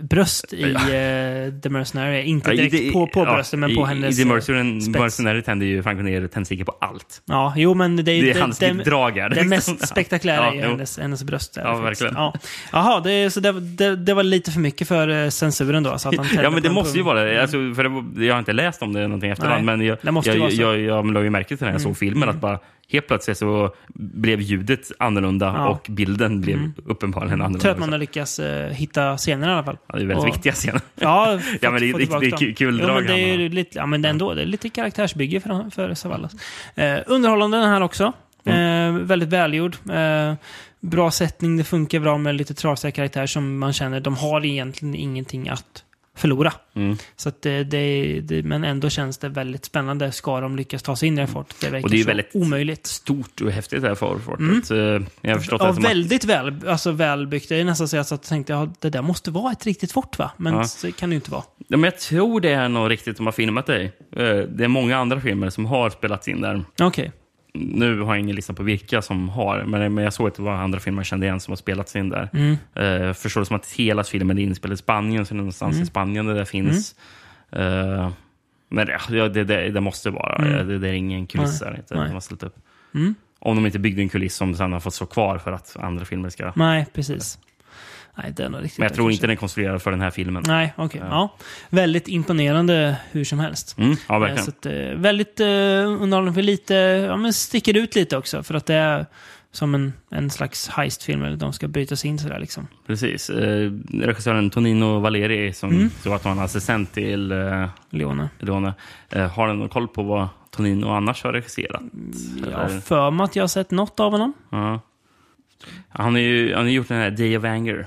bröst i *laughs* eh, The Mercenary. Inte Ja, i direkt det- på, på ja, bröstet, men i, på hennes I The eh, Mercenary. Mercenary tänder ju Frank ner tändstickor på allt. Ja, jo men det är, Det är hans drag här. Det mest *laughs* spektakulära Ja, är hennes, hennes bröst. Ja, verkligen. Ja. Jaha, det, är- så det, det, det var lite för mycket för eh, censuren då? Så att han *laughs* Ja, men det måste ju vara det. Alltså, för det var, jag har inte läst om det någonting efterhand, Nej, men jag, det jag, jag, jag, jag ju märke till när jag såg filmen att bara helt plötsligt så blev ljudet annorlunda Ja. och bilden blev uppenbarligen annorlunda. Tur att man har lyckats eh, hitta scener i alla fall. Ja, det är väldigt Och- viktiga scener. *laughs* Ja, Ja, men det det det är kul- jo, drag men det är ju lite, ja, men det är ändå, det är lite karaktärsbygge för, för Savalas. Eh, underhållande den här också. Mm. Eh, väldigt välgjord. Eh, bra sättning, det funkar bra med lite trasiga karaktärer som man känner, de har egentligen ingenting att förlora. Mm. Så att det, det, det, men ändå känns det väldigt spännande. Ska de lyckas ta sig in i det här fortet? Det verkar Och det är så väldigt omöjligt. Stort och häftigt det här fortet. Mm. Jag har förstått Ja, det som att väldigt väl, alltså välbyggt. Det är nästan så att jag tänkte ja, det där måste vara ett riktigt fort va? Men Ja. det kan det ju inte vara. Ja, men jag tror det är något riktigt de har filmat det i. Eh, Det är många andra filmer som har spelats in där. Okej. Nu har jag ingen lista på vilka som har, men men jag såg att det var andra filmer jag kände igen som har spelats in där. Mm. Uh, förstår det som att hela filmen är inspelad i Spanien, så det är någonstans Mm. i Spanien det där finns. Eh, men ja, det, det, det måste vara. Mm. Det, det är ingen kuliss där. Inte, Nej. de upp. Mm. Om de inte byggde en kuliss som sen har fått stå kvar för att andra filmer ska... Nej, precis. Nej, är nog riktigt Men jag tror inte den är konstruerad för den här filmen. Nej, okej. Ja. Väldigt imponerande hur som helst. Mm, ja, Eh, verkligen. Så att, eh, väldigt uh, underhållande för lite, ja men sticker ut lite också. För att det är som en, en slags heistfilm, eller de ska bryta sig in sådär liksom. Precis. Eh, regissören Tonino Valeri, som Mm. så att han assistent till eh, Leone. Leone, eh, har någon koll på vad Tonino annars har regisserat? Jag har för mig att jag har sett något av honom. Ja. Han har ju han har gjort den här Day of Anger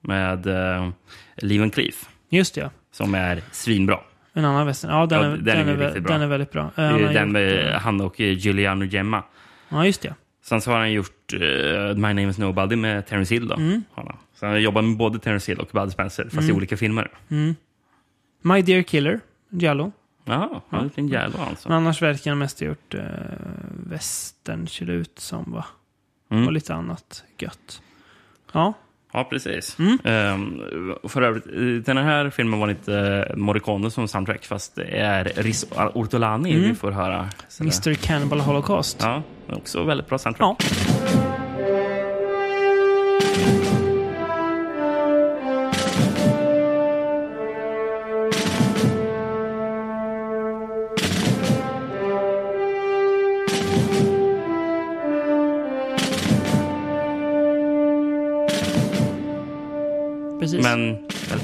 med eh, Lee Van Cleef, Just det, ja. som är svinbra. En annan västern. Ja, den, Ja, är, den den, är är, den är väldigt bra. Det är den med eh, han och eh, Giuliano Gemma. Ja, just det. Sen så har han gjort eh, My Name Is Nobody med Terence Hill. Då. Mm. Så han jobbat med både Terence Hill och Bud Spencer, fast i olika filmer. My Dear Killer, Giallo. Jaha, han har gjort en jävla alltså. Men annars verkar han mest ha gjort uh, västern, ser det ut som va? Mm. Och lite annat gött. Ja, Ja, precis. Mm. Och för övrigt, den här filmen var inte Morricone som soundtrack, fast det är Riz Ortolani Mm. vi får höra. Så det- Mr Cannibal Holocaust. Ja, också väldigt bra soundtrack. Ja.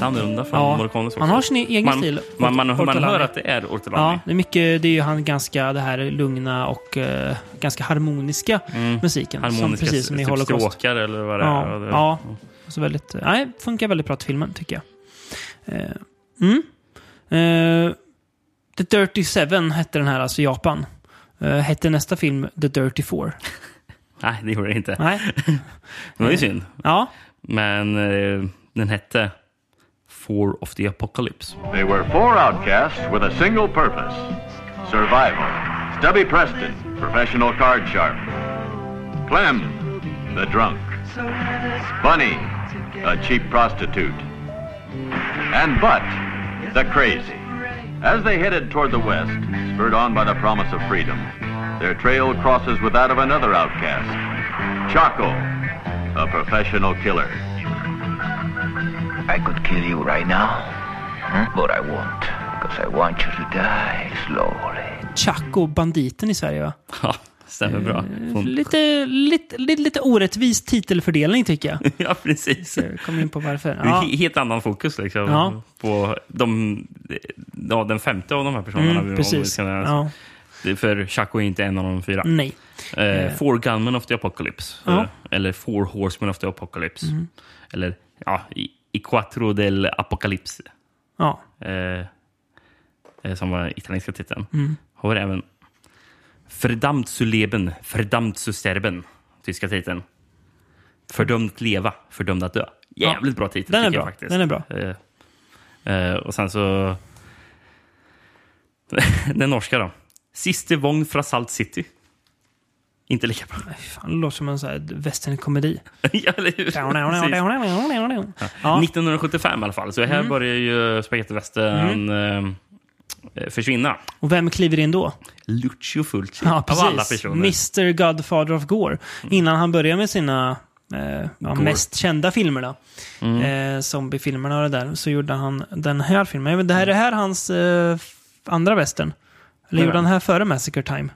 Väldigt annorlunda från ja, Morricones också. han har sin egen man, stil. Man, man, man, hör att det är Ortolani. Ja, det är mycket, det är ju han ganska det här lugna och eh, ganska harmoniska musiken. Mm. Harmoniska som, precis som i typ Holocaust. stråkar eller vad det Ja, är. Ja. Så väldigt, nej, funkar väldigt bra till filmen tycker jag. Eh, mm. eh, The Dirty Seven hette den här, alltså i Japan. Eh, hette nästa film The Dirty Four? *laughs* Nej, det gjorde det inte. Nej. *laughs* Det var ju synd. Ja, Men eh, den hette Four of the Apocalypse. They were four outcasts with a single purpose survival. Stubby Preston, professional card sharp. Clem, the drunk. Bunny, a cheap prostitute. And Butt, the crazy. As they headed toward the west, spurred on by the promise of freedom, their trail crosses with that of another outcast, Chaco, a professional killer. I could kill you right now, hmm? but I won't, because I want you to die slowly. Chaco, banditen i Sverige va? Ja, stämmer bra. Hon, Lite, lite, lite, lite orättvis titelfördelning tycker jag. *laughs* ja, precis. Jag kommer in på varför. Ja. he- helt annan fokus liksom, Ja. på de, ja, den femte av de här personerna. Mm, precis. Ja. För Chaco är inte en av de fyra. Nej. Eh, Four Gunmen of the Apocalypse. Ja. Eh, Eller Four Horsemen of the Apocalypse. Eller ja, I, Quattro del Apocalypse. Ja. Eh, eh, som var italienska titeln. Mm. Har även Verdammt zu leben, verdammt zu sterben. Tyska titeln. Fördömd att leva, fördömd att dö. Jävligt bra titel Den är bra. jag faktiskt. Den är bra. Eh, eh, och sen så... *laughs* den norska då. Siste vång fra Salt City. Inte lika bra. Fan, det låter som en sån här westernkomedi. *laughs* ja, eller hur? Precis. Ja. 1975 i alla fall. Så här Mm. börjar ju spagettivästern eh, försvinna. Och vem kliver in då? Lucio Fulci. Ja, av alla precis. personer. Mr Godfather of Gore. Innan han började med sina eh, ja, mest kända filmer. Då. Eh, Zombiefilmerna och det där. Så gjorde han den här filmen. Det här är det här hans eh, andra västern. Eller gjorde han här före Massacre Time?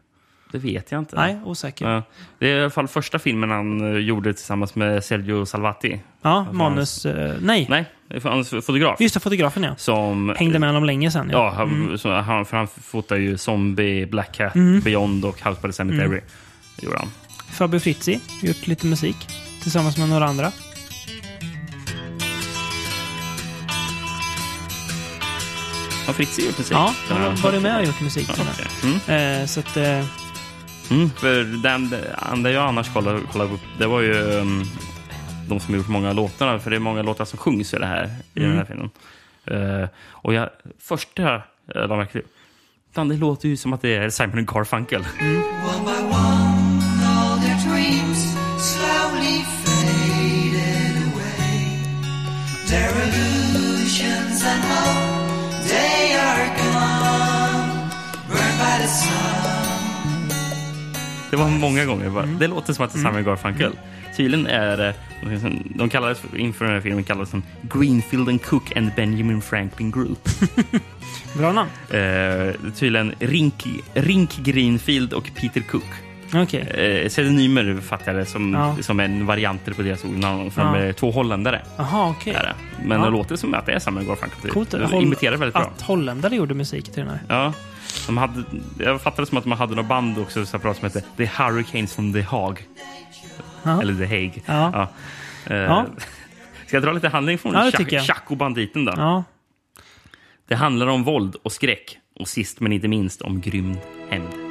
Det vet jag inte. Nej, osäker. Ja, Ja. Det är i alla fall första filmen han eh, gjorde tillsammans med Sergio Salvati. manus... Eh, nej. Nej, hans fotograf. Just det, fotografen ja. Som, Hängde med honom länge sen. Ja, han, så, han, för han fotar ju Zombie, Black Cat, Mm. Beyond och House by the Cemetery. Det gjorde han. Fabio Frizzi, gjort lite musik. Tillsammans med några andra. Har Fritzl gjort musik? Ja, han har varit med och gjort musik Ja, den. Mm. Eh, så att... Eh, Mm, för den, den jag annars kollade, kollade upp, det var ju um, de som gjort många låtarna. För det är många låtar som sjungs i, det här, i Mm. den här filmen. Eh, och jag, första uh, de fan, det låter ju som att det är Simon Garfunkel. Mm. Det var många gånger. Bara. Mm. Det låter som att det är Simon Garfunkel. Tydligen är det, de kallades inför den här filmen kallades som Greenfield and Cook and Benjamin Franklin Group. *laughs* bra namn. Eh, tydligen Rink, Rink Greenfield och Peter Cook. Okej. Eh, pseudonymer det som, Ja. som en varianter på deras. För Ja. två holländare. Jaha, okej. Är det. Men Ja. det låter som att det är Simon Garfunkel. typ. Coolt. De Håll- imiterar väldigt bra. Att holländare gjorde musik till den här. Ja. De hade, jag fattade som att de hade något band också separat som hette The Hurricanes from The Hague. Ja. Eller The Hague. Ja. Eh. *laughs* Ska jag dra lite handling från Ja. Chaco-banditen då? Ja. Det handlar om våld och skräck och sist men inte minst om grym hämnd.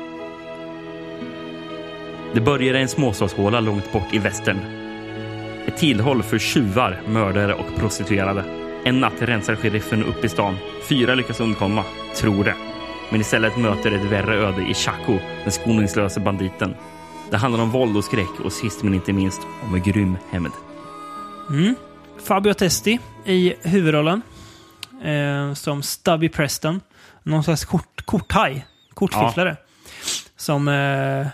Det börjar i en småstadshåla långt bort i västern. Ett tillhåll för tjuvar, mördare och prostituerade. En natt rensar sheriffen upp i stan. Fyra lyckas undkomma, tror det. Men istället möter ett värre öde i Chaco, den skoningslöse banditen. Det handlar om våld och skräck och sist men inte minst om en grym hämnd. Fabio Testi i huvudrollen. Eh, som Stubby Preston. Någon slags kort, korthaj. Kortfifflare. Som eh,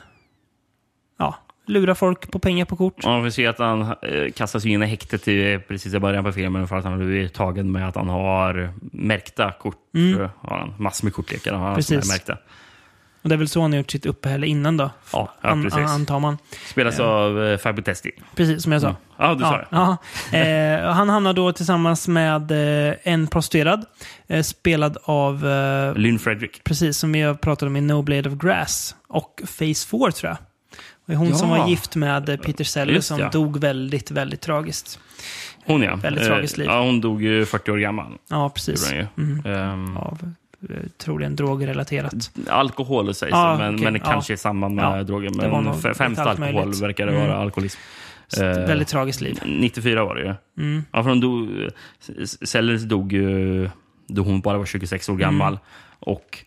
ja, lurar folk på pengar på kort. Ja, vi ser att han eh, kastas in i häktet i, precis i början på filmen för att han har blivit tagen med att han har märkta kort. Mm. Har han, massor med kortlekar har han är Precis. märkta. Och det är väl så han har gjort sitt uppehälle innan då. Ja, ja, An- precis. antar man. Spelas av eh, Fabio Testi. Precis som jag sa. Ja, du sa det. Ja. Eh, han hamnar då tillsammans med eh, en prostituerad. Eh, spelad av, eh, Lynn Frederick. precis som vi har pratat om i No Blade of Grass. Och Phase 4 tror jag. Det är hon Ja. som var gift med eh, Peter Sellers Just som ja. dog väldigt, väldigt tragiskt. Hon ja. Väldigt Eh, tragiskt liv. Ja, hon dog ju 40 år gammal. Ja, precis. Ju. Ehm, Av eh, troligen drogrelaterat. Alkohol sägs Ja, det, men, okej, men kanske i samband med Ja, droger. Men främst alkohol möjligt. verkar det Mm. vara alkoholism. Så ett Eh, väldigt tragiskt liv. 94 var det ju. Mm. Ja, för hon dog, S- Sellers dog ju då hon bara var 26 år gammal. Mm. Och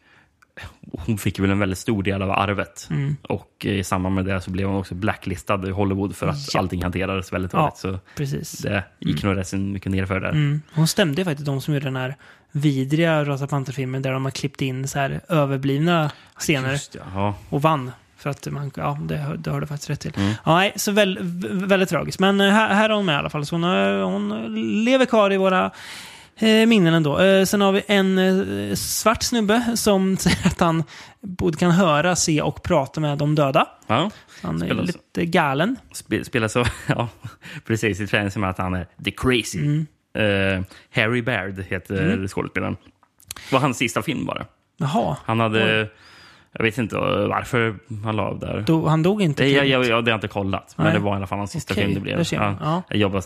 hon fick väl en väldigt stor del av arvet. Mm. Och i samband med det så blev hon också blacklistad i Hollywood för att Ja. allting hanterades väldigt Ja, dåligt. Så precis. det gick nog rätt mycket nerför där. Mm. Hon stämde faktiskt de som gjorde den här vidriga Rosa Panther-filmen där de har klippt in så här överblivna scener Just ja. och vann. För att man, ja, det, det har du faktiskt rätt till. Mm. Ja, nej, så väl, vä- väldigt tragiskt. Men eh, här, här är hon med i alla fall. Så hon, har- hon lever kvar i våra eh, minnen ändå. Eh, sen har vi en eh, svart snubbe som *laughs* säger att han både kan höra, se och prata med de döda. Ja. Han är Spelar så. lite galen. Spe- Spelar så, *laughs* ja, precis. I träning som att han är the crazy. Mm. Eh, Harry Baird heter skådespelaren. Det var hans sista film bara. Jaha. Han hade, Oj. jag vet inte varför han la av där. Då, han dog inte Det, jag, jag, jag, det har jag inte kollat, men Nej. det var i alla fall hans sista Okej, film det blev. ser man. Ja. Jag jobbade,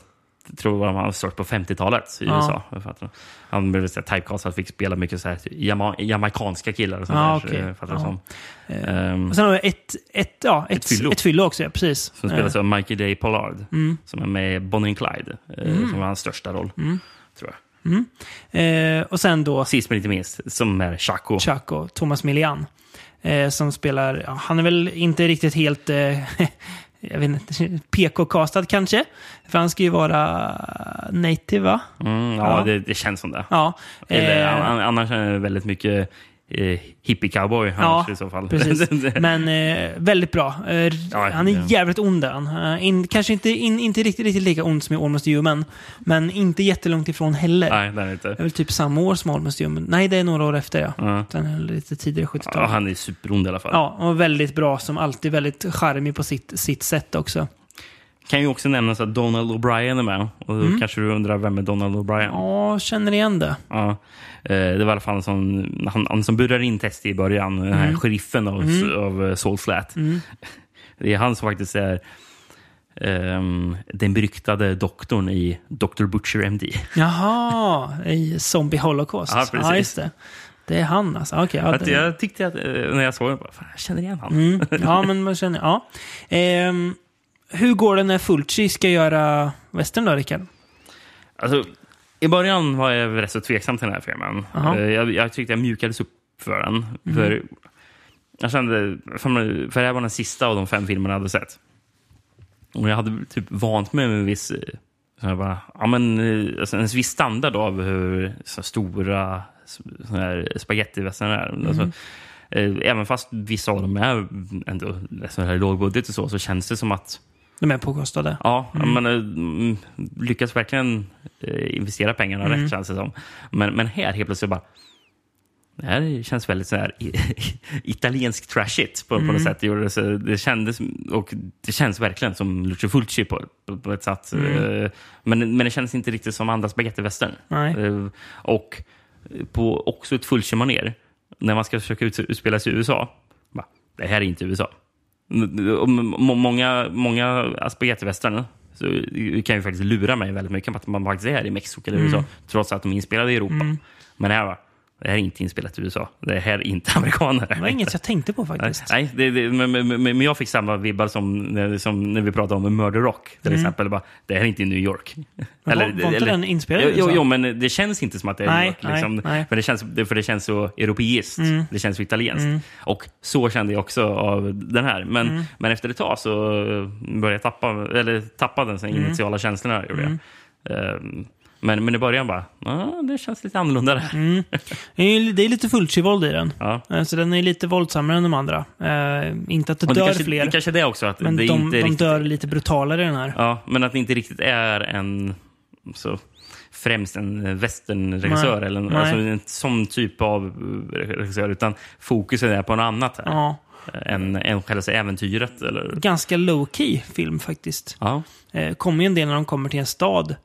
tror han stört på 50-talet i Ja. USA. Han blev här typecastad, fick spela mycket så här, jama, jamaicanska killar och sånt Ja, där. okej. eh, fattar Ja. som. Eh, Och sen har vi ett, ett, ja, ett, Ett fyllo. Ett fyllo också, ja, precis. som spelas Eh, av Michael Day Pollard, Mm. som är med i Bonnie and Clyde, Mm. som var hans största roll, Mm. tror jag. Mm. Eh, och sen då Sist men inte minst, som är Chaco. Chaco, Thomas Milian. Eh, som spelar, han är väl inte riktigt helt, eh, *laughs* jag vet inte, *laughs* PK-castad kanske. För han ska ju vara native va? Mm, ja, Ja. Det, det känns som det. Ja. Eller, Eh, an- annars är det väldigt mycket eh, hippie-cowboy annars i så fall. precis. *laughs* Men eh, väldigt bra. Eh, Ja, han är ja. jävligt ond han. Eh, in, kanske inte, in, inte riktigt, riktigt lika ond som i Almost Human. Men inte jättelångt ifrån heller. Nej, det är inte. Det är väl typ samma år som Almost Human. Nej, det är några år efter ja. Ja. Den är lite tidigare 70-tal. Ja, han är superond i alla fall. Ja, och väldigt bra som alltid. Väldigt charmig på sitt, sitt sätt också. Kan ju också nämnas att Donald O'Brien är med. Och då Mm. kanske du undrar vem är Donald O'Brien? Ja, känner igen det. Ja. Eh, Det var i alla fall en sån, han, han som burar in Testy i början, den här Mm. sheriffen av, Mm. av eh, Salt Flat. Mm. *laughs* Det är han som faktiskt är ehm, den beryktade doktorn i Dr. Butcher MD. Jaha, i Zombie Holocaust. Ja, precis. just det. Det är han alltså. Okej, ja, Att jag tyckte att, eh, när jag såg den, jag känner igen han. Mm. Ja, *laughs* men man känner... Ja. Ehm, hur går det när Fulci ska göra western då, Rickard? Alltså, I början var jag rätt så tveksam till den här filmen. Jaha. Eh, Jag, jag tyckte jag mjukades upp för den. För jag kände, för, för det här var den sista av de fem filmerna jag hade sett. Och jag hade typ vant mig med en viss, eh, så här bara, ja, men, eh, alltså en viss standard av hur så stora spagettivästar är. Mhm. Alltså, eh, även fast vissa av dem är ändå så här lågbudget och så, så känns det som att De är påkostade. Ja, Mm. men mm, lyckas verkligen eh, investera pengarna Mm. rätt känns det som. Men, men här helt plötsligt bara... Det här känns väldigt så här *laughs* italiensk trashigt på, på Mm. något sätt. Det, så, det kändes och det känns verkligen som Lucio Fulci på, på, på ett sätt. Mm. Eh, Men, men det känns inte riktigt som andra spagettivästern. Eh, Och på också ett Fulci-manér. När man ska försöka ut- utspela sig i USA. Bara, det här är inte USA. Många, många spagettivästern så kan ju faktiskt lura mig väldigt mycket på att man faktiskt är i Mexiko eller Mm. USA. Trots att de är inspelade i Europa. Mm. Men här, va, det här är inte inspelat i USA. Det här är inte *laughs* amerikaner. Det var inget jag tänkte på faktiskt. Nej, det, det, men, men, men jag fick samma vibbar som när, som när vi pratade om Murder Rock. Till Mm. exempel. Bara, det här är inte i New York. var- var inte den inspelad i jo, jo, USA? jo, men det känns inte som att det är Nej, New York. Liksom. nej, nej. För, det känns, för det känns så europeiskt. Mm. Det känns så italienskt. Mm. Och så kände jag också av den här. Men, Mm. men efter ett tag så började jag tappa, eller tappa den Mm. initiala känslorna. Gjorde jag. Ehm, men, men i början bara, ah, det känns lite annorlunda där. Mm. Det är det lite Fulci-våld i den. Ja. Eh, Så den är lite våldsammare än de andra. Eh, inte att det det dör kanske- fler. det kanske är det också, att men det de, inte de riktigt- dör lite brutalare i den här. Ja, men att det inte riktigt är en så främst en westernregissör Nej. eller en, alltså en sån typ av eh, regissör, utan fokuset är på något annat här. Ja. Än, än själva äventyret. Eller? Ganska low-key film faktiskt. Ja. Eh, kommer ju en del när de kommer till en stad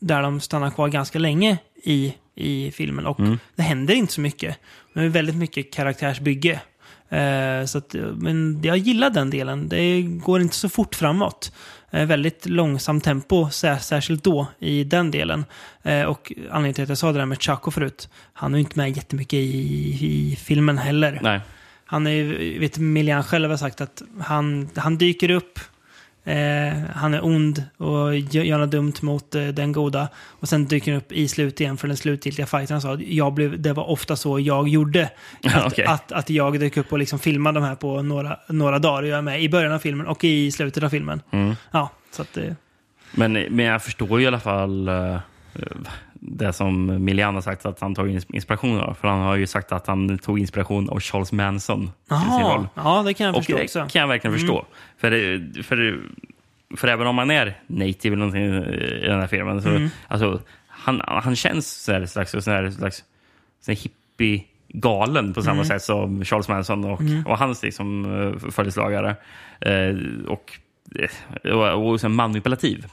där de stannar kvar ganska länge i, i filmen. Och Mm. det händer inte så mycket. Men det är väldigt mycket karaktärsbygge. Eh, så att, men jag gillar den delen. Det går inte så fort framåt. Eh, väldigt långsamt tempo, sär, särskilt då, i den delen. Eh, och anledningen till att jag sa det där med Chaco förut, han är ju inte med jättemycket i, i filmen heller. Nej. Han är ju, vet Milian själv har sagt att han, han dyker upp Eh, han är ond och gör något dumt mot eh, den goda. Och sen dyker han upp i slut igen för den slutgiltiga fighten. Han sa att jag blev, det var ofta så jag gjorde. *laughs* Att, Okej. att, att jag dök upp och liksom filmade de här på några, några dagar. Jag är med i början av filmen och i slutet av filmen. Mm. Ja, så att det... Men, men jag förstår ju i alla fall eh, det som Milian har sagt att han tog ins- inspiration av. För han har ju sagt att han tog inspiration av Charles Manson. Jaha, ja det kan jag Och förstå det också. Mm. kan jag verkligen förstå. För, för, för även om man är native eller någonting i den här filmen, så, Mm. alltså, han, han känns så här, slags, så här, slags så här hippie galen på samma Mm. sätt som Charles Manson och, Mm. och hans liksom, eh, följeslagare. Eh, och, eh, och, och så manipulativ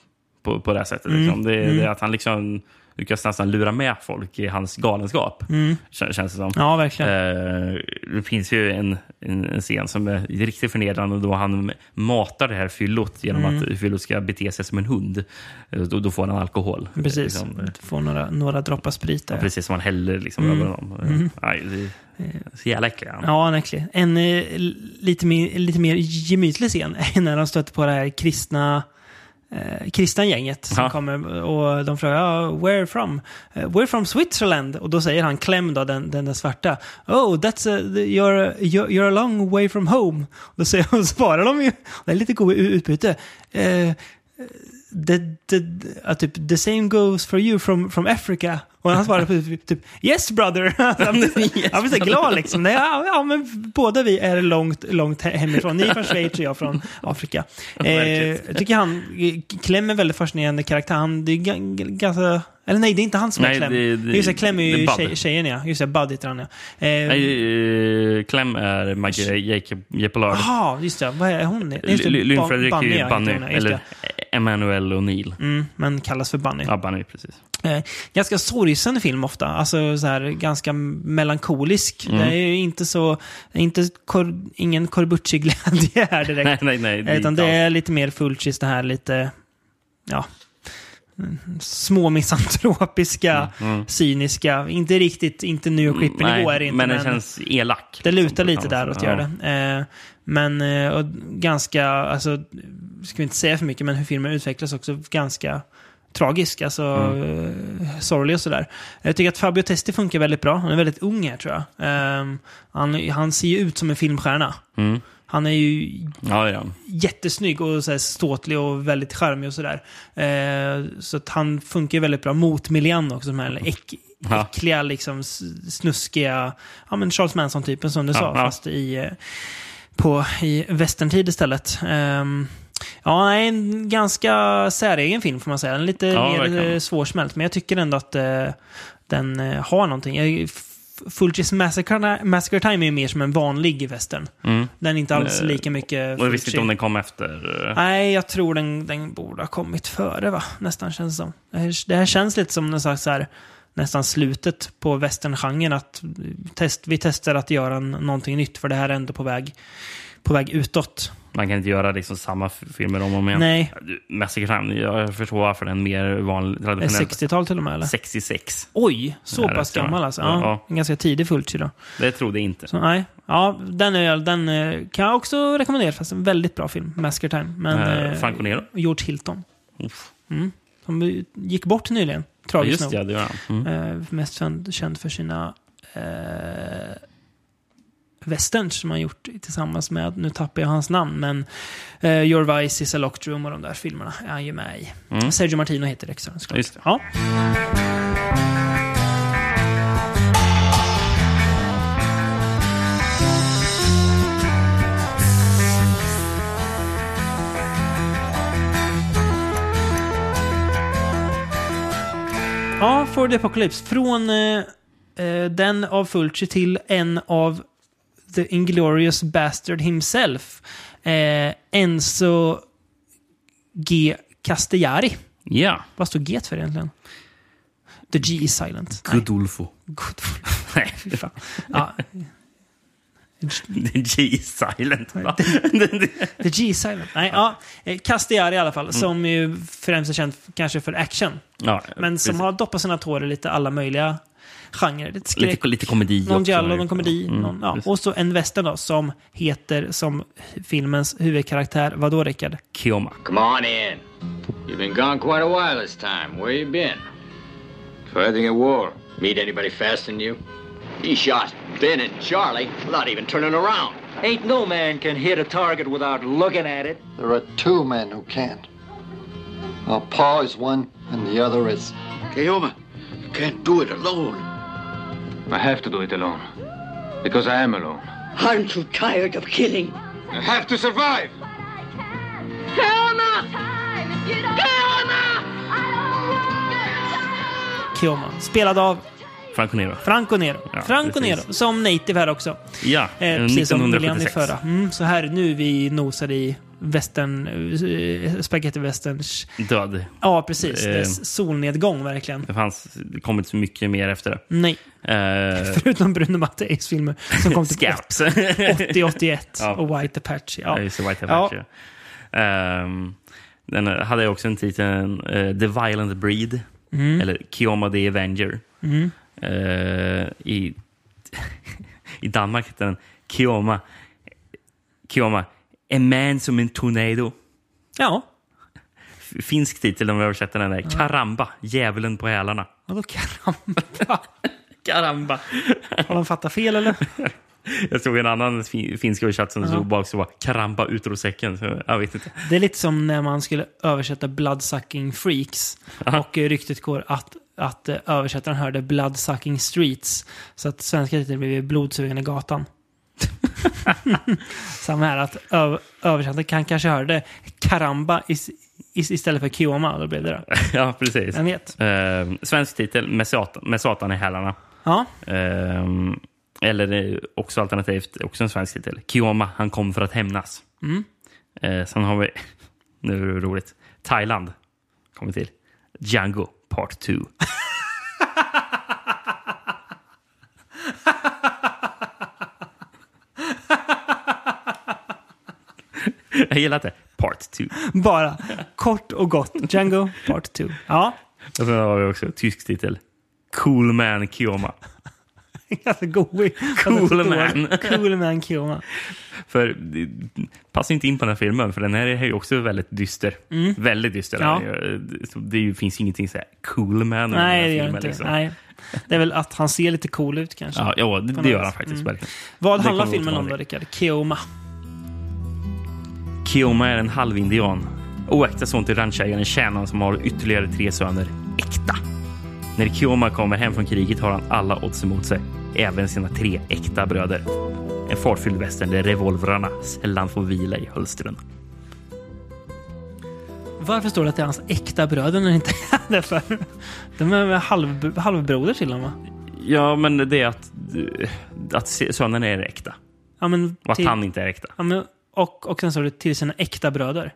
på, på det här sättet. Mm. Liksom. Det, Mm. det är att han liksom lyckas nästan lura med folk i hans galenskap. Mm. Kän- Känns det som. Ja, verkligen. Eh, det finns ju en, en, en scen som är riktigt förnedrande då han matar det här fyllot genom Mm. att fyllot ska bete sig som en hund. Eh, Då, då får han alkohol. Precis. Liksom, eh, Får några, några droppar sprit där. ja, precis som han häller liksom Mm. över honom. Eh, Mm. nej, det så jävla äcklig. han. Ja, han är äcklig. En eh, lite, mer, lite mer gemytlig scen *laughs* är när de stöter på det här kristna eh, kristna gänget som Ja. kommer och de frågar ja, “Where from?” Eh, “We're from Switzerland” och då säger han Clem då, den, den där svarta “Oh, that's a, you're, you're, you're a long way from home” Då säger, *laughs* och svarar de ju, det är lite god utbyte eh, the, the, uh, typ, the same goes for you from, from Africa. Och han svarar på typ, yes brother. *laughs* han *laughs* han blir så glad liksom. Ja, ja, men båda vi är långt, långt he- hemifrån. Ni är från Schweiz och jag från Afrika. *laughs* Eh, jag tycker han, Clem är väldigt fascinerande karaktär. Han, det är ganska, eller nej, det är inte han som är Nej, Clem. det- det- Just det, Clem är är ju tjej, tjejen ja. Just det, Bud heter han ja. Eh, Nej, Clem är Maggie Jacob Jeppelard. Jaha, just det. Vad är hon? Det, Lynn Fredrik är ju Bunny, eller Emanuel O'Neill. Mm, men kallas för Bunny. Ja, Bunny, precis. Eh, ganska sorgsen film ofta. Alltså så här, ganska melankolisk. Mm. Det är ju inte så... är Inte kor, ingen Corbucci-glädje här *laughs* direkt. Nej, nej, nej. det är Utan det är lite mer Fulcis, det här lite... Ja. Mm, Små misantropiska, Mm, mm. cyniska. Inte riktigt, inte New York Rippy-nivå är det inte. men den känns elak. Det lutar liksom, lite på däråt, gör sätt. det. Eh, men eh, och ganska, alltså, ska vi inte säga för mycket, men hur filmen utvecklas också ganska tragisk, alltså Mm. eh, sorglig och sådär. Jag tycker att Fabio Testi funkar väldigt bra. Han är väldigt ung här tror jag. Ehm, han, han ser ju ut som en filmstjärna. Ja. Mm. Han är ju Ja, han. jättesnygg och så här ståtlig och väldigt charmig och sådär. Eh, så att han funkar väldigt bra mot Milian också, de här äck, Ja. äckliga, liksom snuskiga, ja men Charles Manson-typen som du Ja, sa, ja. fast i, eh, på, i västerntid istället. Ehm, ja, en ganska säregen film får man säga. En lite Ja, mer verkligen. eh, svårsmält, men jag tycker ändå att eh, den eh, har någonting. Jag, F- Fulcis Massacre, Massacre Time är mer som en vanlig western. Mm. Den är inte alls Eh, lika mycket Och jag visste inte om den kom efter. eh, Nej, jag tror den, den borde ha kommit före, va? Nästan känns det som. Det här, det här känns lite som någon slags så här, nästan slutet på westerngenren. Att test, vi testar att göra någonting nytt, för det här är ändå på väg, på väg utåt. Man kan inte göra liksom samma filmer om och om igen. Nej. Massacre Time, jag förstår varför den är mer vanlig, Är det traditionell. 60-tal till och med, eller? 66. Oj, så Ja, det pass gammal alltså. Ja, Ja. En ganska tidig Fulci då. Det trodde jag inte. Så, nej. Ja, den, är, den eh, kan jag också rekommendera, fast en väldigt bra film. Massacre Time. Men, Eh, eh, Franco Nero? George Hilton. Uff. Mm. Som gick bort nyligen. Ja, Tragiskt just det, ja, nog. det han. Mm. Eh, mest känd, känd för sina eh, westerns som han gjort tillsammans med, nu tappar jag hans namn, men eh, Your Vice is a Locked Room och de där filmerna är han ju med i. Mm. Sergio Martino heter regissören såklart. Just det. Ja. Ja, For the Apocalypse. Från eh, eh, den av Fulci till en av The Inglorious Bastard himself. Eh, Enzo G. Castellari. Ja. Vad står G för egentligen? The G is silent. Godolfo. God. *laughs* Nej, Fy fan. Ja, är G silent. va? *laughs* The G is silent. Nej, ja. eh, Castellari i alla fall, Mm. som ju främst är känd kanske för action. ja, Men som precis. har doppat sina tår i lite alla möjliga genre. Lite skräck. Lite, lite komedi Någon också. giallo, någon komedi. Mm, någon, ja. Och så en western då, som heter som filmens huvudkaraktär. Vadå, Rickard? Kioma. Come on in. You've been gone quite a while this time. Where you been? Fighting a war. Meet anybody faster than you? He shot Ben and Charlie without even turning around. Ain't no man can hit a target without looking at it. There are two men who can't. Now, Paul is one, and the other is. Keoma, you can't do it alone. I have to do it alone. Because I am alone. Aren't you tired of killing? I have to survive! Kioma. Spelad av Franco Nero. Franco Nero. Ja, Franco. Nero, som native här också. Ja, Eh, precis som William i 1976. förra. Mm, så här, nu vi nosar i western, uh, spaghetti westerns. Död. Ja, precis. Eh. Är solnedgång verkligen. Det fanns det kom inte så mycket mer efter det. Nej. Eh, *laughs* Förutom Bruno Matteis filmer som kom Scouts. 80-81 Ja. och White Apache. Ja, Ja. just White. Apache. Ja. Ehm, den hade också en titel, eh, The Violent Breed. Mm. Eller Kioma the Avenger. Mm. Eh, i, *laughs* I Danmark heter den Kioma. Kioma. En man som en tornado. Ja. Finsk titel om vi översätter den där. Karamba, djävulen på hälarna. Vadå karamba? *laughs* Karamba. Har de fattat fel eller? *laughs* Jag såg en annan fi- finsk översättning som Ja. stod bak så var karamba ut ur säcken. Så jag vet inte. Det är lite som när man skulle översätta Bloodsucking Freaks. Och eh, ryktet går att, att eh, översättaren hörde Bloodsucking Streets. Så att svenska titeln blev Blodsugande gatan. *laughs* Samma här, att ö- översättaren kan kanske hörde Karamba is, is, istället för Kioma. Då blev det det. *laughs* Ja, precis. Jag vet. Eh, svensk titel, med satan, med satan i hälarna. Ja. Ehm, eller eh, också alternativt, också en svensk titel. Kioma, han kom för att hämnas. Mm. Eh, sen har vi, *laughs* nu är det roligt, Thailand kommer till. Django Part 2. *laughs* Jag gillar det. Part 2. Bara kort och gott. Django Part 2. Ja. Och sen har vi också tysk titel. Cool Man Kioma. *laughs* Ganska goig. Cool man. Cool man Kioma. För passar inte in på den här filmen, för den här är ju också väldigt dyster. Mm. Väldigt dyster. Ja. Det ju- finns ingenting så här cool man den Nej, här det gör filmen, inte. liksom. Nej. Det är väl att han ser lite cool ut kanske. Ja, ja det, det gör han faktiskt. Mm. Vad handlar filmen om då, Rickard? Kioma. Kioma är en halvindian. Oäkta son till ranchägaren Shannon som har ytterligare tre söner. Äkta. När Kioma kommer hem från kriget har han alla odds emot sig. Även sina tre äkta bröder. En fartfylld västern där revolvrarna sällan får vila i hölstren. Varför står det att det är hans äkta bröder när det inte är det för? De är halv, halvbroder till honom va? Ja, men det är att, att sönen är äkta. Ja, men Och att han inte är äkta. ja, men, och, och sen står det till sina äkta bröder.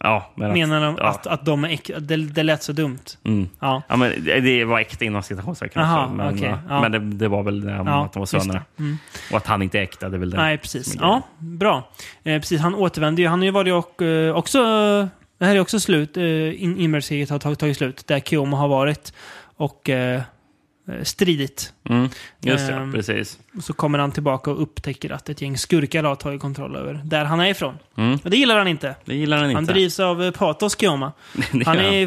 Ja, men Menar de ja. att, att de är äkta? Det, det lät så dumt. Mm. Ja. Ja, men det var äkta inom citationstecken. Men, okej, ja. men det, det var väl det, Ja, att de var sönerna. Mm. Och att han inte är äkta, det är väl det. Nej, precis. Ja, bra. Eh, precis, han återvänder ju. Han har ju varit och eh, också... Det här är också slut. Eh, in, inbördeskriget har tagit, tagit slut. Där Kioma har varit och eh, eh, stridit. Mm, just det, Ehm, precis. Och så kommer han tillbaka och upptäcker att ett gäng skurkar har tagit kontroll över där han är ifrån. Mm. Och det gillar han inte. Det gillar han inte. Han drivs av eh, patos Kioma. *laughs* Han är,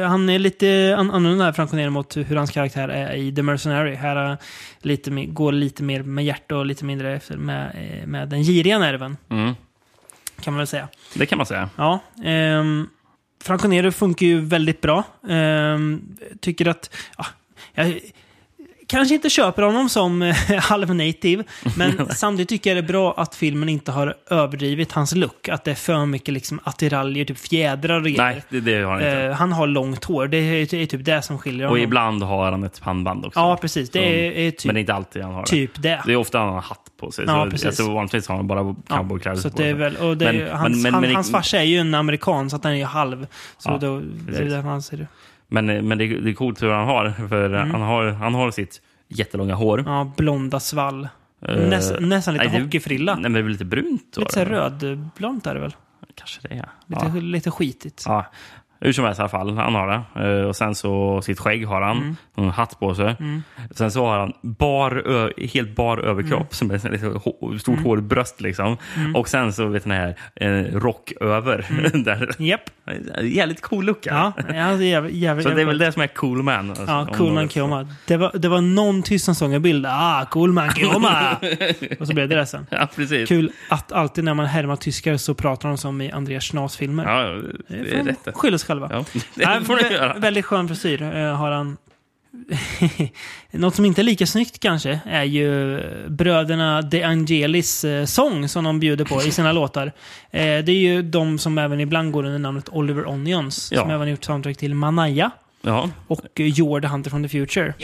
eh, han är lite an- annorlunda Nero, mot hur hans karaktär är i The Mercenary. Här är lite går lite mer med hjärta och lite mindre efter med, med den giriga nerven. Mm. Kan man väl säga. Det kan man säga. Ja. Um, Franco Nero funkar ju väldigt bra. Ehm, tycker att... Ja, jag kanske inte köper honom som eh, *laughs* halv native, men *laughs* samtidigt tycker jag det är bra att filmen inte har överdrivit hans look. Att det är för mycket liksom attiraljer, typ fjädrar och grejer. Nej, det, det har han inte. Eh, han har långt hår. Det är, det är typ det som skiljer och honom. ibland har han ett pannband också. Ja, precis. Det är, är typ, men det är inte alltid han har det. typ det. Det är ofta han har hatt på sig. Ja, så, precis. Alltså, vanligtvis har han bara cowboykläder Så på det är sig. väl, och det är, hans, men- men- han, men- hans farsa är ju en amerikan, så att han är ju halv. Så Ja, då är det precis. där man ser det. Men, men det, det är coolt hur han har. För Mm. han, har, han har sitt jättelånga hår. Ja, blonda svall. Eh, Näs, nästan lite nej, hockeyfrilla. Nej, men det är väl lite brunt? Lite rödblont är det väl? Kanske det är. Lite, Ja. lite skitigt. Ja. Hur som helst i alla fall, han har det. Eh, Och sen så sitt skägg har han. Mm. Och en hatt på sig. Mm. Sen så har han bar, helt bar överkropp Mm. som är hå- stort Mm. hårigt bröst. Liksom. Mm. Och sen så vet ni här, eh, rock över. Mm. *laughs* Där. Jävligt cool look. Ja, jävligt, jävligt, så det är väl det som är cool man. alltså, Ja, Cool Man. Kioma. Det var, det var någon Tysklandssångarbild. Ah, Cool Man Kioma! *laughs* och så blev det det sen. Ja, precis. Kul att alltid när man härmar tyskar så pratar de som i Andreas Schnaas-filmer. Ja, det är rätt. Skylla oss själva. Ja, *laughs* det får vä- göra. Väldigt skön frisyr eh, har han. *laughs* Något som inte är lika snyggt kanske är ju bröderna De Angelis eh, sång som de bjuder på i sina *laughs* låtar. Eh, det är ju de som även ibland går under namnet Oliver Onions. Ja. Som även gjort soundtrack till Manaya Ja. och eh, You're the Hunter from the Future.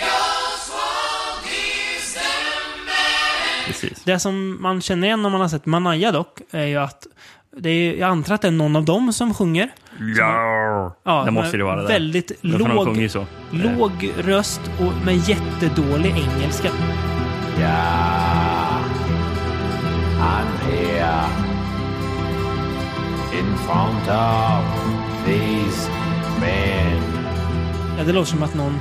Precis. Det som man känner igen om man har sett Manaya dock, är ju att det är, jag antar att det är någon av dem som sjunger. Ja, Ja, det måste det vara. Det. Väldigt låg, så. låg röst och med jättedålig engelska. Yeah, I'm here in front of these men. Ja, det låter som att någon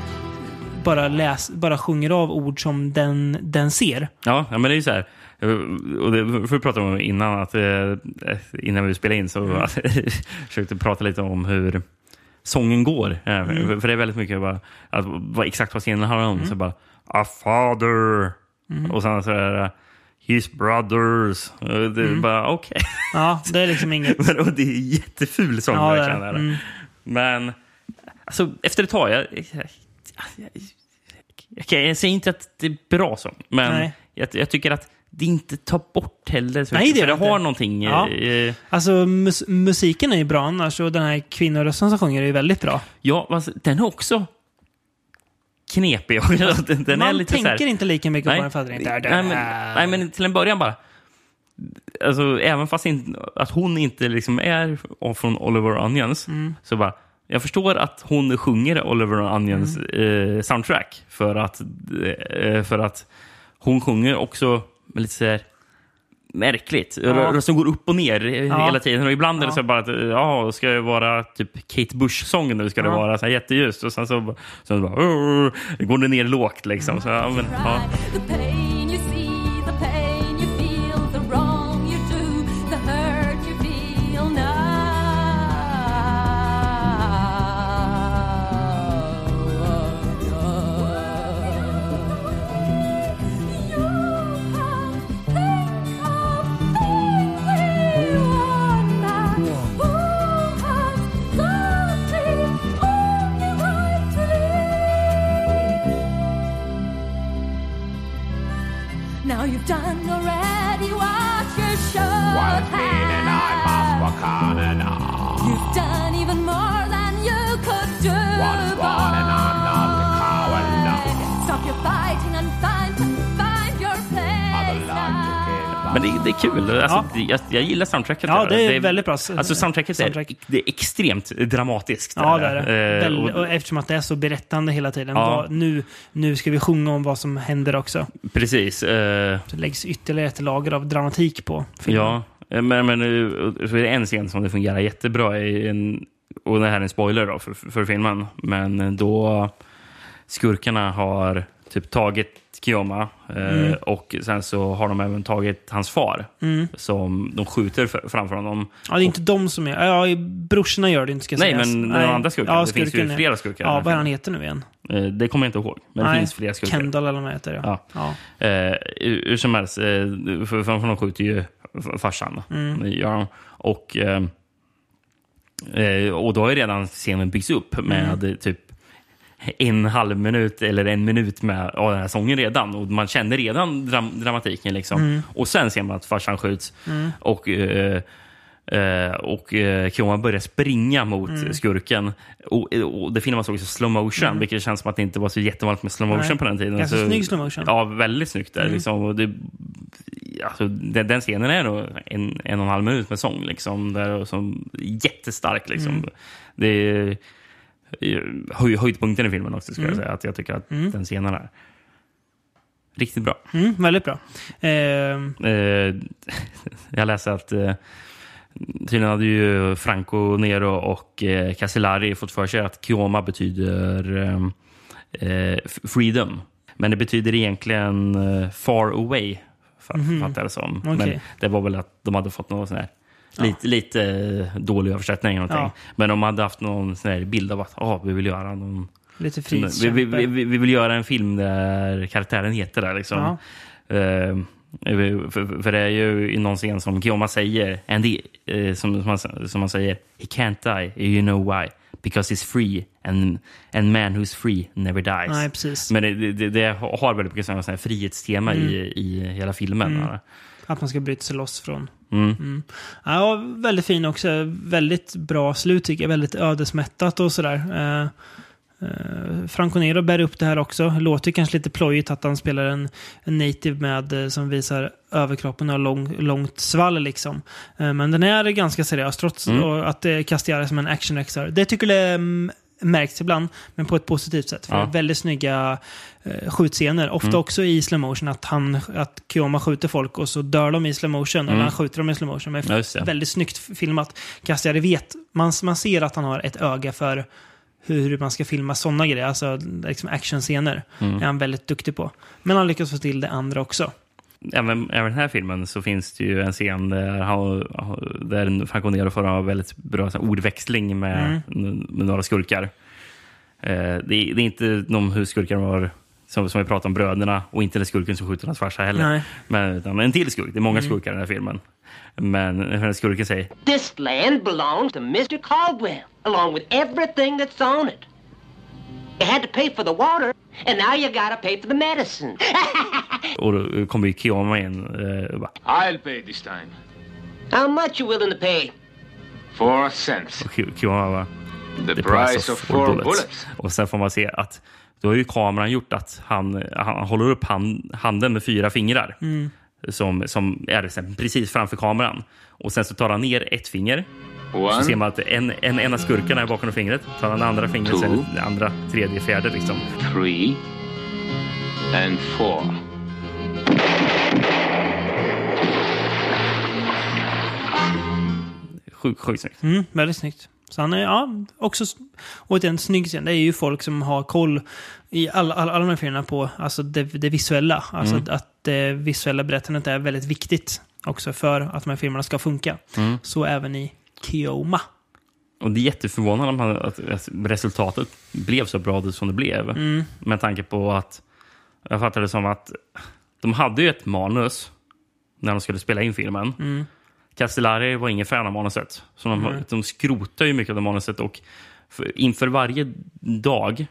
bara, läs, bara sjunger av ord som den, den ser. Ja, ja, men det är ju så här. Eh, Och det för pratade om innan, att, eh, innan vi spelade in så Mm. *laughs* försökte prata lite om hur sången går. Eh, Mm. För det är väldigt mycket bara, att, vad, exakt vad scenen handlar om. Mm. Så bara, a father. Mm. Och sen så är det his brothers. Och Det är Mm. bara okej. *laughs* Ja, det är liksom inget... *laughs* Men, och det är jätteful sång Ja, verkligen. det. är det. Mm. Men alltså, efter ett tag, jag, jag, jag, jag, säger inte att det är bra sång, men jag tycker att det inte tar bort heller. Så Nej, det det har någonting. Ja. eh, Alltså mus musiken är ju bra annars och den här kvinnorösten som sjunger är ju väldigt bra. ja, alltså, den är också knepig. *laughs* den, den Man är lite så här- tänker inte lika mycket Nej. på den för att den inte är Nej, men, nej, men till en början bara. Alltså, även fast inte, att hon inte liksom är från Oliver Onions, Mm. så bara, jag förstår att hon sjunger Oliver Onions Mm. eh, soundtrack. För att, eh, för att hon sjunger också med lite så här märkligt. Ja. Rösten går upp och ner Ja. hela tiden. Och ibland är det Ja. så bara att, ja, ska det vara typ Kate Bush-sång nu? Ska det Ja. vara så här jätteljust? Och sen så, så bara, går det ner lågt liksom. Så, ja, men, ja. Det, det är kul. Alltså, det, jag, jag gillar soundtracket. Ja, där. det är väldigt bra. Alltså, soundtracket Soundtrack. Är, det är extremt dramatiskt. Ja, det är det. Eh, och- och eftersom att det är så berättande hela tiden. Ja. Vad- nu, nu ska vi sjunga om vad som händer också. Precis. eh, Det läggs ytterligare ett lager av dramatik på filmen. ja, eh, men, men eh, så är det en scen som det fungerar jättebra i. En, och det här är en spoiler då för, för filmen. Men då skurkarna har typ tagit Kioma eh, Mm. och sen så har de även tagit hans far Mm. som de skjuter framför honom. Ja, det är inte de som är... Ja, brorsorna gör det inte, ska Nej, sägas. men de andra skurkarna. Ja, Det finns ju skurken är- flera skurkar Ja, den vad han heter nu igen? Eh, Det kommer jag inte ihåg, men det Nej, finns flera skurkar. Kendall eller vad han heter, ja. Ja. ja. Eh, hur som helst, eh, för, för, för de skjuter ju farsan. Mm. Det de. Och, eh, och då har ju redan scenen byggts upp med Mm. typ en halv minut eller en minut med av den här sången redan. Och man känner redan dram dramatiken. Liksom. Mm. Och sen ser man att farsan skjuts. Mm. Och, eh, eh, och eh, Kioma börjar springa mot Mm. skurken. Och, och det filmas också i slow motion, Mm. vilket känns som att det inte var så jättevanligt med slow motion Nej. på den tiden. Ganska Så- snygg slow motion. Ja, väldigt snyggt där. Mm. Liksom. Och det, alltså, den, den scenen är nog en, en och en halv minut med sång. Liksom, där, och som, jättestark. Liksom. Mm. Det är höj, höjdpunkten i filmen också, skulle Mm. jag säga. Att jag tycker att Mm. den scenen är riktigt bra. Mm, väldigt bra. Eh, Eh, *laughs* jag läste att eh, tydligen hade ju Franco Nero och eh, Castellari fått för sig att Kioma betyder eh, freedom. Men det betyder egentligen far away, Mhm. fattar jag det som. Okej. Men det var väl att de hade fått någon sån här Lite, lite eh, dålig översättning. eller Någonting. Ja. Men de hade haft någon sån här bild av att ah, vi vill göra någon... Lite vi, vi, vi, vi, vi vill göra en film där karaktären heter det. Liksom. Eh, för, för det är ju i någon scen som Kioma säger, and he, eh, som, som, han, som han säger, he can't die, you know why. Because he's free and, and man who's free never dies. Nej. Men det, det, det har väldigt mycket sådana frihetstema Mm. i, i hela filmen. Mm. Att man ska bryta sig loss från. Mm. Ja, väldigt fin också. Väldigt bra slut tycker jag. Väldigt ödesmättat och sådär. Eh, eh, Franco Nero bär upp det här också. Låter kanske lite plojigt att han spelar en, en native med eh, som visar överkroppen och lång, långt svall liksom. Eh, men den är ganska seriös trots Mm. att det kastar som en actionregissör. Det tycker jag mm, märks ibland, men på ett positivt sätt. För Ja. väldigt snygga eh, skjutscener. Ofta Mm. också i slow motion. Att, han, att Kioma skjuter folk och så dör de i slow motion. Eller Mm. han skjuter dem i slow motion. Men Ja, väldigt snyggt filmat. Castiari vet, man, man ser att han har ett öga för hur man ska filma sådana grejer. Alltså liksom actionscener. Mm. är han väldigt duktig på. Men han lyckas få till det andra också. Även, även i den här filmen så finns det ju en scen där, han, där Franco Nero får ha väldigt bra så här, ordväxling med, med några skurkar. Eh, det, är, det är inte de hur skurkar var som, som vi pratade om, bröderna och inte den skurken som skjuter hans farsa heller. Nej. Men utan en till skurk. Det är många Mm. skurkar i den här filmen. Men den här skurken säger This land belongs to Mr. Caldwell, along with everything that's on it. You had to pay for the water, and now you gotta pay for the medicine. *laughs* och då kommer ju Kioma in eh, och bara, I'll pay this time. How much you willing to pay? Four cents. Och Ki- Kioma bara, The price of four bullets. Och sen får man se att då har ju kameran gjort att han, han håller upp hand, handen med fyra fingrar. Mm. Som, som är precis framför kameran. Och sen så tar han ner ett finger. Så One. ser man att en, en, en av skurkarna är bakom fingret. Tar han andra fingret, Two. sen andra, tredje, fjärde liksom. Three. And four. Sjukt sjuk snyggt. Mm, väldigt snyggt. Så han är, ja, också... Och en snygg scen. Det är ju folk som har koll i alla, alla, alla de här filmerna på alltså det, det visuella. Alltså Mm. att det visuella berättandet är väldigt viktigt också för att de här filmerna ska funka. Mm. Så även i Kioma. Och det är jätteförvånande att, resultatet blev så bra som det blev. Mm. Med tanke på att jag fattar det som att de hade ju ett manus när de skulle spela in filmen. Mm. Castellari var ingen fan av manuset. Så de, Nej. de skrotar ju mycket av manuset. Och för, inför varje dag,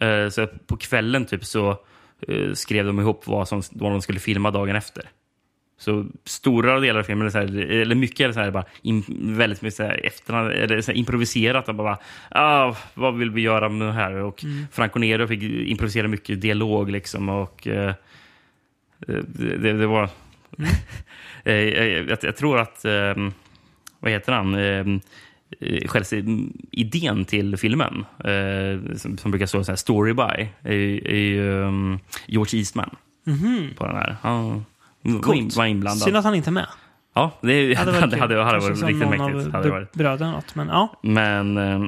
eh, så på kvällen typ, så eh, skrev de ihop vad, som, vad de skulle filma dagen efter. Så stora delar av filmen, är så här, eller mycket är så här, bara in, väldigt mycket så här, efterhand, eller så här, improviserat. Och bara, ah, vad vill vi göra med det här? Och Mm. Franco Nero fick improvisera mycket dialog. Liksom, och eh, det, det, var... *laughs* Eh, jag, jag, jag tror att... Eh, vad heter han? Eh, eh, själva idén till filmen, eh, som, som brukar stå så här story by, är, är um, George Eastman Mhm. på den här. Han var, in, Coolt. var inblandad. Synd att han inte är med. Ja, det hade, *laughs* hade, hade, hade Kanske varit riktigt mäktigt. Hade br- varit. bröderna något. Men ja. Men, eh,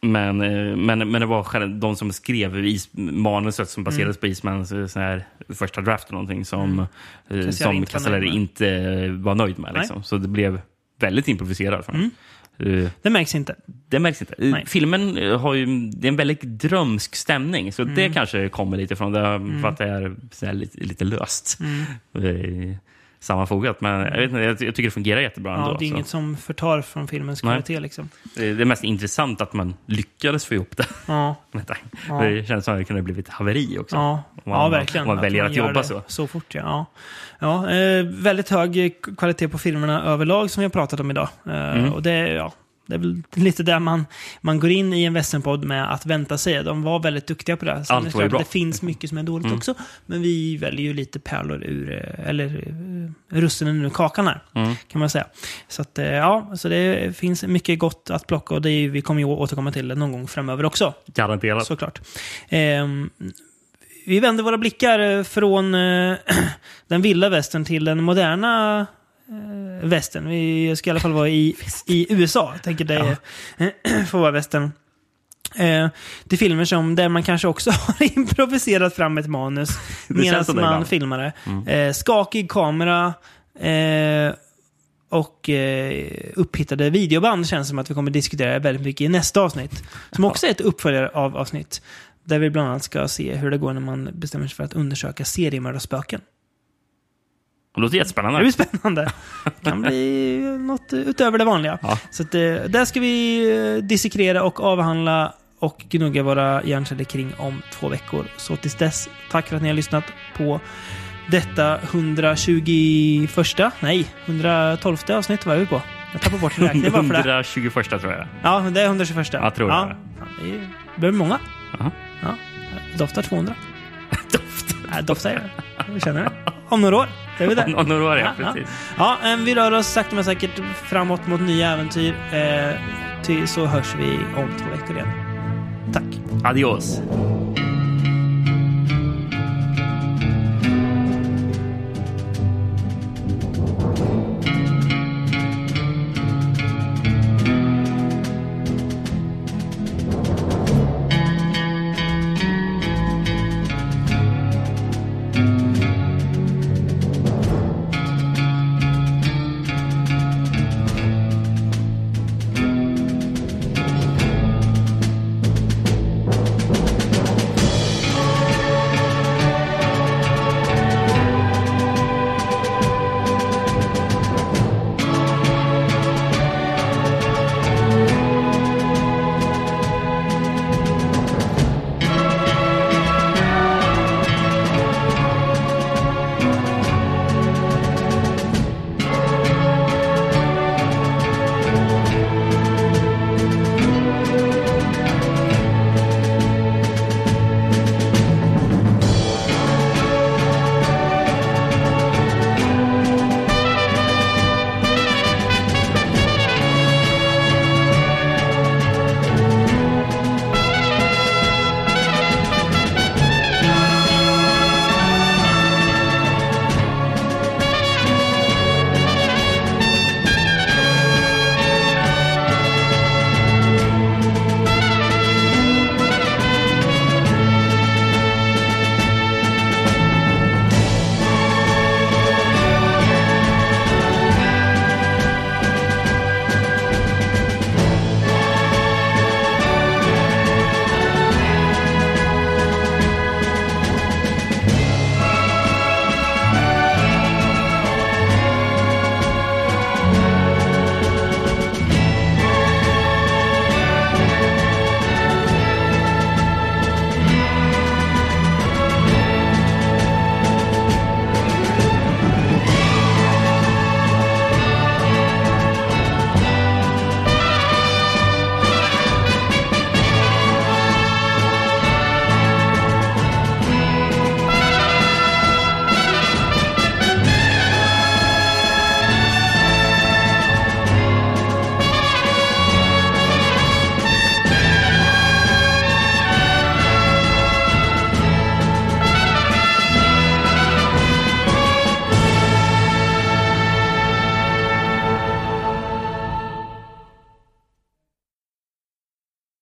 men, eh, men, men det var själv, de som skrev is, manuset som baserades på Eastmans eh, sån här första draft och någonting som, Mm. eh, som Castellari inte var nöjd med. Liksom. Så det blev väldigt improviserat. För Mm. Det märks inte. det märks inte. Nej. Filmen uh, har ju det är en väldigt drömsk stämning, så det Mm. kanske kommer lite från det, för att det är lite, lite löst Mm. Sammanfogat. Men jag, vet inte, jag, tycker det fungerar jättebra Ja, ändå. det är så. inget som förtar från filmens kvalitet liksom. Det är mest intressant att man lyckades få ihop det. *laughs* Ja. Det känns som att det kunde ha blivit haveri också. Ja, Om man, ja verkligen. Om man väljer man att, jobba det så. Så fort, ja. ja. ja eh, väldigt hög kvalitet på filmerna överlag som vi har pratat om idag. Eh, Mm. Och det, ja, det är väl lite där man, man går in i en westernpodd med att vänta sig. De var väldigt duktiga på det. Sen Allt det var klart, bra. Det finns mycket som är dåligt Mm. också. Men vi väljer ju lite pärlor ur, eh, eller eh, russinen ur kakan här. Mm. Kan man säga. Så att, eh, ja, så det finns mycket gott att plocka och det är, vi kommer ju återkomma till det någon gång framöver också. Garanterat. Såklart. Ehm, vi vänder våra blickar från *clears throat* den vilda västern till den moderna västern. Vi ska i alla fall vara i, i USA. Jag tänker det får vara västern. Eh, det är filmer som där man kanske också *laughs* har improviserat fram ett manus *laughs* medan man ibland. filmar det. Mm. Eh, skakig kamera eh, och eh, upphittade videoband känns som att vi kommer diskutera väldigt mycket i nästa avsnitt. Som också är ett uppföljare av avsnitt. Där vi bland annat ska se hur det går när man bestämmer sig för att undersöka seriemördarspöken. Det låter jättespännande. Det blir spännande. Det *laughs* kan bli något utöver det vanliga. Ja. Så att, eh, där ska vi eh, dissekera och avhandla och gnugga våra hjärnceller kring om två veckor. Så tills dess, tack för att ni har lyssnat på detta 121, nej, 112 avsnitt var vi på. Jag tappar bort räkningen bara för det. 121 tror jag. Ja, det är 121. Jag tror ja. det. Ja, det är- många. Aha. Ja, doftar 200. *laughs* doftar? Nej, doftar. Jag känner det. Om några år. Det är vi där. Om- några år, ja, precis. Ja, eh, vi rör oss sakta men säkert framåt mot nya äventyr. Eh, till så hörs vi om två veckor igen. Tack. Adios.